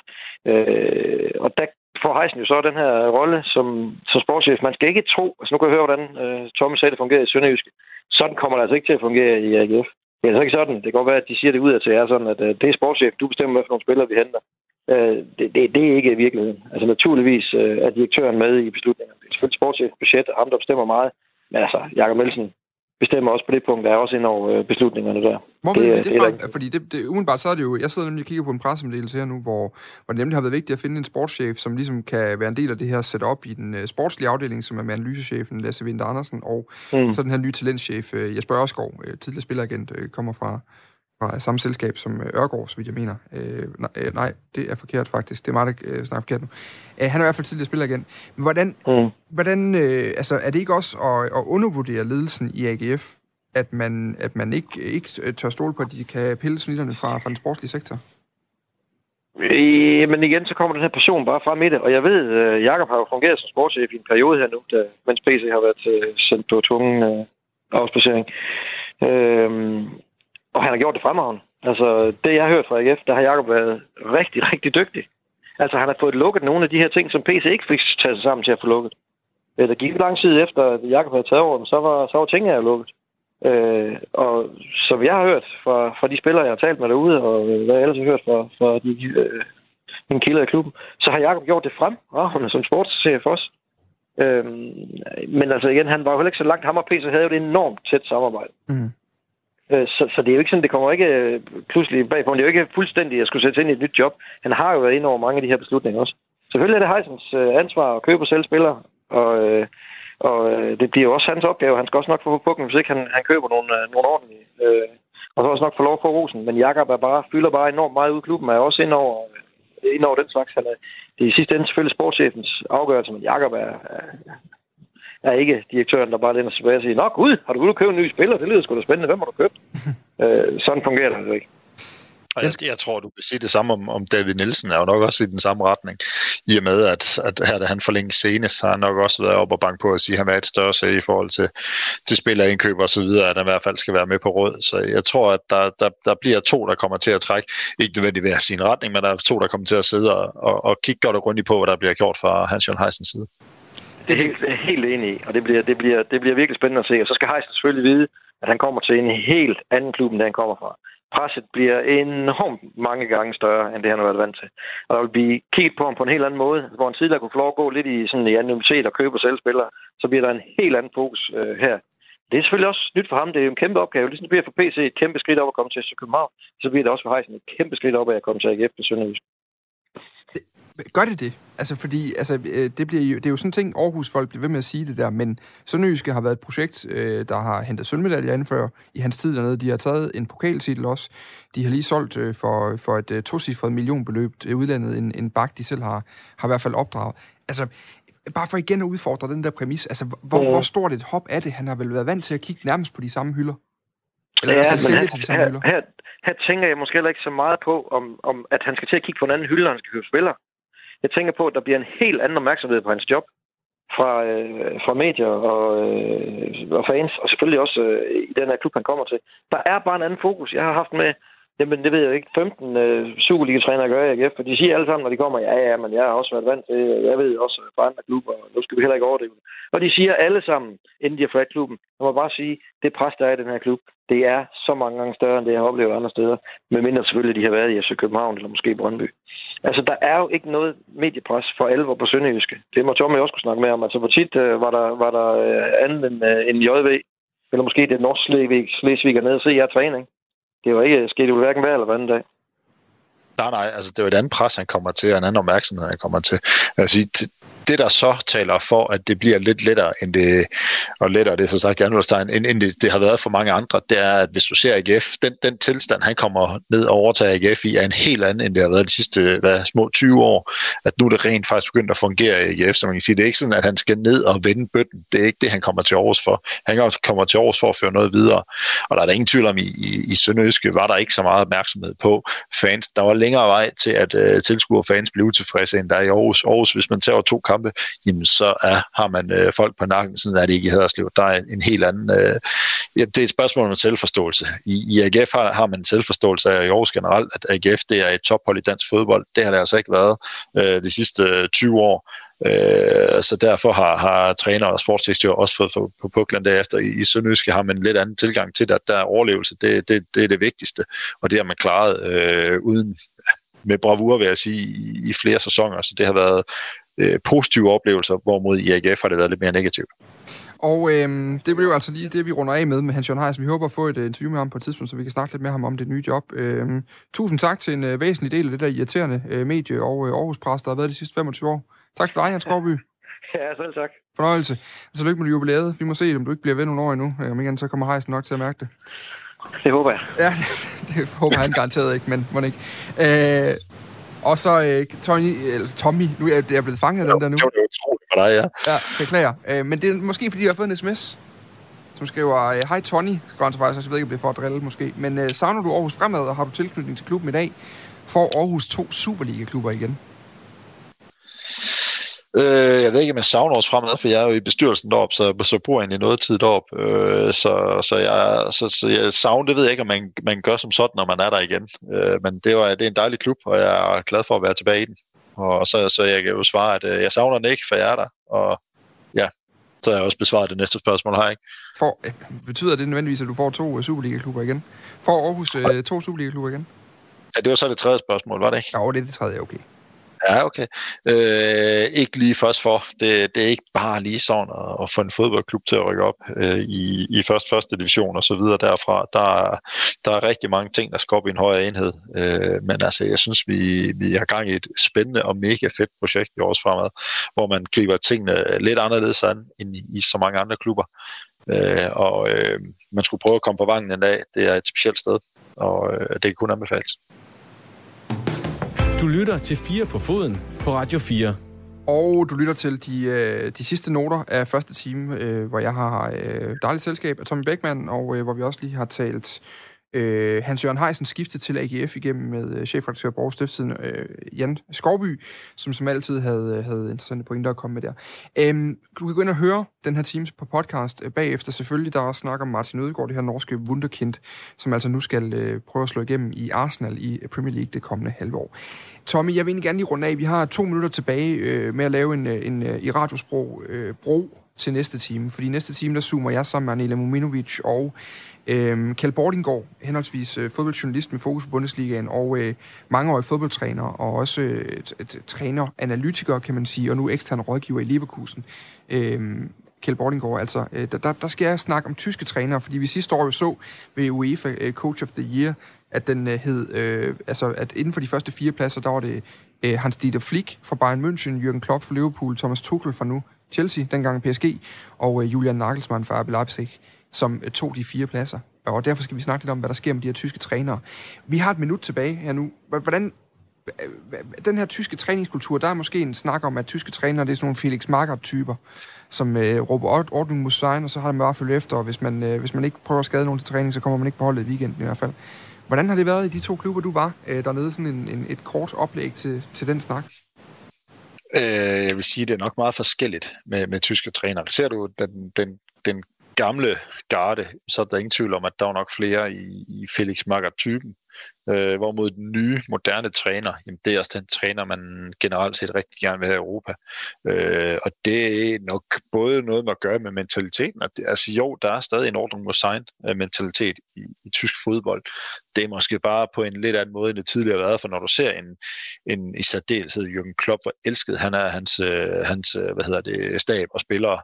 Øh, og der får Heisen jo så den her rolle som, som sportschef. Man skal ikke tro, altså nu kan jeg høre, hvordan øh, Thomas sagde, det fungerer i Sønderjysk. Sådan kommer det altså ikke til at fungere i AGF. Det er altså ikke sådan. Det kan godt være, at de siger det ud af til jer sådan, at øh, det er sportschef, du bestemmer, hvad for nogle spillere vi henter. Øh, det, det, det er ikke virkeligheden. Altså naturligvis øh, er direktøren med i beslutningerne. Det er selvfølgelig sportschef, budget, og ham, der bestemmer meget. Men altså, Jakob Melsen bestemmer også på det punkt, der er også ind over øh, beslutningerne der. Hvor ved det, det fra? Det, Fordi det, det, umiddelbart så er det jo, jeg sidder nemlig og kigger på en pressemeddelelse her nu, hvor, hvor det nemlig har været vigtigt at finde en sportschef, som ligesom kan være en del af det her setup i den uh, sportslige afdeling, som er med analysechefen Lasse Winter Andersen, og mm. så den her nye talentchef uh, Jesper Ørskov, uh, tidligere spilleragent, uh, kommer fra, fra samme selskab som Ørgaard, så vidt jeg mener. Øh, nej, øh, nej, det er forkert faktisk. Det er meget, der øh, snakker forkert nu. Øh, han er i hvert fald tidligere spiller igen. Men hvordan, mm. hvordan øh, altså, er det ikke også at, at undervurdere ledelsen i AGF, at man, at man ikke, ikke tør stole på, at de kan pille snitterne fra, fra den sportslige sektor? Øh, men igen, så kommer den her passion bare frem i det. Og jeg ved, uh, Jakob har jo fungeret som sportschef i en periode her nu, da, mens PC har været sendt på tvungen uh, afspacering. Uh, og han har gjort det fremragende. Altså, det jeg har hørt fra AGF, der har Jacob været rigtig, rigtig dygtig. Altså, han har fået lukket nogle af de her ting, som PC ikke fik taget sig sammen til at få lukket. Øh, der gik lang tid efter, at Jacob havde taget over dem, så var, så var tingene jo lukket. Øh, og som jeg har hørt fra, fra de spillere, jeg har talt med derude, og hvad jeg ellers har hørt fra, fra de, øh, mine kilder i klubben, så har Jacob gjort det frem, og som sportschef også. Øh, men altså igen, han var jo heller ikke så langt. Ham og PC havde jo et enormt tæt samarbejde. Mm. Øh, så, så det er jo ikke sådan, det kommer ikke øh, pludselig pludselig bagpå. Det er jo ikke fuldstændig at skulle sætte ind i et nyt job. Han har jo været ind over mange af de her beslutninger også. Selvfølgelig er det Heisens øh, ansvar at købe og sælge spillere, og, og det bliver jo også hans opgave. Han skal også nok få pukken, hvis ikke han, han køber nogle, nogle ordentlige. Øh, og så også nok få lov på rosen. Men Jakob er bare, fylder bare enormt meget ud i klubben, er også ind over, ind over den slags. Han er, det er i sidste ende selvfølgelig sportschefens afgørelse, men Jakob er, er, er ikke direktøren, der bare lænder tilbage og siger, Nå gud, har du gået købe en ny spiller? Det lyder sgu da spændende. Hvem har du købt? [LAUGHS] øh, sådan fungerer det altså ikke. Og jeg, jeg tror, du kan sige det samme om, om David Nielsen, er jo nok også i den samme retning. I og med, at, at her da han forlænges senest, så har han nok også været op og banke på at sige, at han er et større sag i forhold til, til spillerindkøb og så videre, at han i hvert fald skal være med på råd. Så jeg tror, at der, der, der bliver to, der kommer til at trække, ikke nødvendigt ved sin retning, men der er to, der kommer til at sidde og, og, og kigge godt og grundigt på, hvad der bliver gjort fra Hans Jørgen Heisens side. Det er helt, øh, helt enig i, og det bliver, det, bliver, det bliver virkelig spændende at se. Og så skal Heisen selvfølgelig vide, at han kommer til en helt anden klub, end han kommer fra. Presset bliver enormt mange gange større, end det han har været vant til. Og der vil blive kigget på ham på en helt anden måde, hvor han tidligere kunne få lov at gå lidt i, sådan, i anonymitet og købe og sælge spillere. Så bliver der en helt anden fokus øh, her. Det er selvfølgelig også nyt for ham. Det er jo en kæmpe opgave. Ligesom det bliver for PC et kæmpe skridt op at komme til København, så bliver det også for Heisen et kæmpe skridt op at komme til AGF på Sønderjysk. Gør det det? Altså, fordi altså, øh, det, bliver jo, det er jo sådan en ting, Aarhus-folk bliver ved med at sige det der, men Sønderjyske har været et projekt, øh, der har hentet sølvmedaljer indfør i hans tid dernede. De har taget en pokaltitel også. De har lige solgt øh, for, for et tocifret millionbeløb til udlandet, en, en bak, de selv har, har i hvert fald opdraget. Altså, bare for igen at udfordre den der præmis, altså, hvor, hvor stort et hop er det? Han har vel været vant til at kigge nærmest på de samme hylder? Eller ja, i hvert fald sælge til de samme her, hylder? Her, her tænker jeg måske heller ikke så meget på, om, om at han skal til at kigge på en anden hylde, når han skal købe spillere. Jeg tænker på, at der bliver en helt anden opmærksomhed på hans job fra, øh, fra medier og, øh, og fans, og selvfølgelig også øh, i den her klub, han kommer til. Der er bare en anden fokus. Jeg har haft med Jamen, det ved jeg ikke. 15 øh, Superliga-trænere gør jeg ikke, for de siger alle sammen, når de kommer, ja, ja, men jeg har også været vant til, øh, jeg ved også fra andre klubber, og nu skal vi heller ikke overdrive det. Og de siger alle sammen, inden de har forladt klubben, jeg må bare sige, det pres, der er i den her klub, det er så mange gange større, end det, jeg har oplevet andre steder. Men mindre selvfølgelig, de har været i FC København eller måske Brøndby. Altså, der er jo ikke noget mediepres for alvor på Sønderjyske. Det må Tommy også kunne snakke med om. Altså, hvor tit øh, var der, var der øh, andet end, øh, end JV, eller måske det norsk Slesvig nede og se jer træning det var ikke sket jo hverken hver eller hver anden dag. Nej, nej, altså det var et andet pres, han kommer til, og en anden opmærksomhed, han kommer til. Altså, det, det, der så taler for, at det bliver lidt lettere, end det, og lettere, det er så sagt Janulstein, end, end det, det har været for mange andre, det er, at hvis du ser AGF, den, den tilstand, han kommer ned og overtager AGF i, er en helt anden, end det har været de sidste hvad, små 20 år, at nu er det rent faktisk begyndt at fungere i AGF, så man kan sige, det er ikke sådan, at han skal ned og vende bøtten, det er ikke det, han kommer til Aarhus for. Han kommer til Aarhus for at føre noget videre, og der er der ingen tvivl om, i, i, i Sønderøske var der ikke så meget opmærksomhed på fans. Der var længere vej til, at øh, tilskuere fans blev utilfredse, end der er i Aarhus. Aarhus, hvis man tager to kampe, jamen så er, har man øh, folk på nakken, sådan er det ikke i Haderslev. Der er en, en helt anden... Øh, ja, det er et spørgsmål om selvforståelse. I, i AGF har, har man en selvforståelse af i Aarhus generelt, at AGF det er et tophold i dansk fodbold. Det har det altså ikke været øh, de sidste øh, 20 år. Øh, så derfor har, har træner og sportsdirektør også fået på, på puklen derefter. I, i Sønderjyske har man en lidt anden tilgang til det, at der er overlevelse, det, det, det er det vigtigste, og det har man klaret øh, uden med bravur, vil jeg sige, i, i flere sæsoner, så det har været øh, positive oplevelser, hvorimod i AGF har det været lidt mere negativt. Og øh, det bliver altså lige det, vi runder af med med Hans Jørgen Heisen. Vi håber at få et uh, interview med ham på et tidspunkt, så vi kan snakke lidt med ham om det nye job. Øh, tusind tak til en uh, væsentlig del af det der irriterende uh, medie- og uh, Aarhus-pres, der har været de sidste 25 år. Tak til dig, Jens Skovby. Ja, selv tak. Fornøjelse. Så lykke med det jubilæet. Vi må se, om du ikke bliver ved nogle år endnu. Om ikke så kommer Heisen nok til at mærke det. Det håber jeg. Ja, det, [LAUGHS] det håber han garanteret ikke, men må ikke. Øh, og så øh, Tony, eller Tommy, nu er jeg blevet fanget af den der nu. Det var utroligt for dig, ja. Ja, beklager. Øh, men det er måske, fordi jeg har fået en sms, som skriver, øh, Hej Tony, skriver han så faktisk, jeg ved ikke, om det er for at drille måske, men øh, savner du Aarhus fremad, og har du tilknytning til klubben i dag? Får Aarhus to Superliga-klubber igen? Øh, jeg ved ikke, om jeg savner os fremad, for jeg er jo i bestyrelsen deroppe, så, så bruger jeg egentlig noget tid deroppe. Øh, så, så, jeg, så, så jeg savner, det ved jeg ikke, om man, man gør som sådan, når man er der igen. Øh, men det, var, det er en dejlig klub, og jeg er glad for at være tilbage i den. Og så, så jeg kan jo svare, at øh, jeg savner den ikke, for jeg er der. Og ja, så har jeg også besvaret det næste spørgsmål her, ikke? For, øh, betyder det nødvendigvis, at du får to øh, Superliga-klubber igen? Får Aarhus øh, to Superliga-klubber igen? Ja, det var så det tredje spørgsmål, var det ikke? Ja, det er det tredje, okay. Ja, okay. Øh, ikke lige først for. Det, det er ikke bare lige sådan at, at få en fodboldklub til at rykke op øh, i, i først første division og så videre derfra. Der, der er rigtig mange ting, der skal op i en højere enhed. Øh, men altså, jeg synes, vi, vi har gang i et spændende og mega fedt projekt i års fremad, hvor man griber tingene lidt anderledes an end i, i så mange andre klubber. Øh, og øh, man skulle prøve at komme på vangen en dag. Det er et specielt sted, og øh, det kan kun anbefales. Du lytter til 4 på foden på Radio 4. Og du lytter til de, øh, de sidste noter af første time, øh, hvor jeg har øh, dejligt selskab af Tommy Beckmann, og øh, hvor vi også lige har talt øh, Hans Jørgen Heisen skiftede til AGF igennem med øh, chefredaktør Borg Stiftstiden, øh, Jan Skovby, som som altid havde, øh, havde interessante pointer at komme med der. Øhm, du kan gå ind og høre den her Teams på podcast øh, bagefter. Selvfølgelig, der er også snak om Martin Ødegaard, det her norske wunderkind, som altså nu skal øh, prøve at slå igennem i Arsenal i Premier League det kommende halve år. Tommy, jeg vil egentlig gerne lige runde af. Vi har to minutter tilbage øh, med at lave en, øh, en, en, i radiosprog øh, bro til næste time. Fordi næste time, der zoomer jeg sammen med Anela Muminovic og øh, Kjeld Bordinggaard, henholdsvis øh, fodboldjournalist med fokus på Bundesligaen, og øh, mangeårig fodboldtræner, og også øh, træner, analytiker, kan man sige, og nu ekstern rådgiver i Leverkusen. Øh, Kjeld Bordinggaard, altså, øh, der, der skal jeg snakke om tyske trænere, fordi vi sidste år jo så ved UEFA øh, Coach of the Year, at den øh, hed, øh, altså at inden for de første fire pladser, der var det øh, Hans Dieter Flick fra Bayern München, Jürgen Klopp fra Liverpool, Thomas Tuchel fra nu Chelsea, dengang PSG, og øh, Julian Nagelsmann fra RB Leipzig, som øh, tog de fire pladser. Og derfor skal vi snakke lidt om, hvad der sker med de her tyske trænere. Vi har et minut tilbage her nu. Hvordan, den her tyske træningskultur, der er måske en snak om, at tyske trænere, det er sådan nogle Felix Magath-typer, som øh, råber ordning mod sejren, og så har man bare følge efter, og hvis man, øh, hvis man ikke prøver at skade nogen til træning, så kommer man ikke på holdet i weekenden i hvert fald. Hvordan har det været i de to klubber, du var øh, dernede? Sådan en, en, et kort oplæg til, til den snak. Øh, jeg vil sige, det er nok meget forskelligt med, med tyske trænere. Ser du den, den, den gamle garde, så er der ingen tvivl om, at der var nok flere i, i Felix Magath-typen. Øh, hvorimod den nye, moderne træner, jamen det er også den træner, man generelt set rigtig gerne vil have i Europa. Øh, og det er nok både noget med at gøre med mentaliteten. At det, altså jo, der er stadig en ordning mod sign øh, mentalitet i, i tysk fodbold. Det er måske bare på en lidt anden måde, end det tidligere har været, for når du ser en, en i særdeleshed Jürgen Klopp, hvor elsket han er hans, øh, hans øh, hvad hedder det, stab og spillere,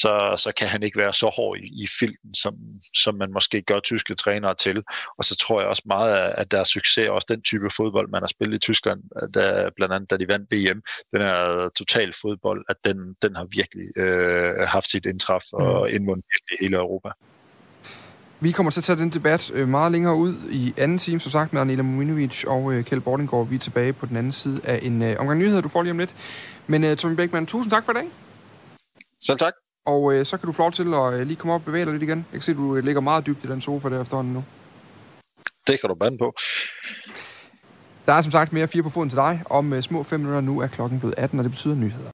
så, så kan han ikke være så hård i, i filten, som, som man måske gør tyske trænere til. Og så tror jeg også meget, af deres succes, også den type fodbold, man har spillet i Tyskland, da, blandt andet da de vandt VM, den er total fodbold, at den, den har virkelig øh, haft sit indtræf og mm. indmundet i hele Europa. Vi kommer til at tage den debat øh, meget længere ud i anden time, som sagt, med Anela Muminovic og øh, Kjeld Bordinggaard. Vi er tilbage på den anden side af en øh, omgang nyheder, du får lige om lidt. Men Tommy Beckmann, tusind tak for i dag. Selv tak. Og øh, så kan du få lov til at øh, lige komme op og bevæge dig lidt igen. Jeg kan se, at du ligger meget dybt i den sofa der efterhånden nu. Det kan du bande på. Der er som sagt mere fire på foden til dig. Om uh, små fem minutter nu er klokken blevet 18, og det betyder nyheder.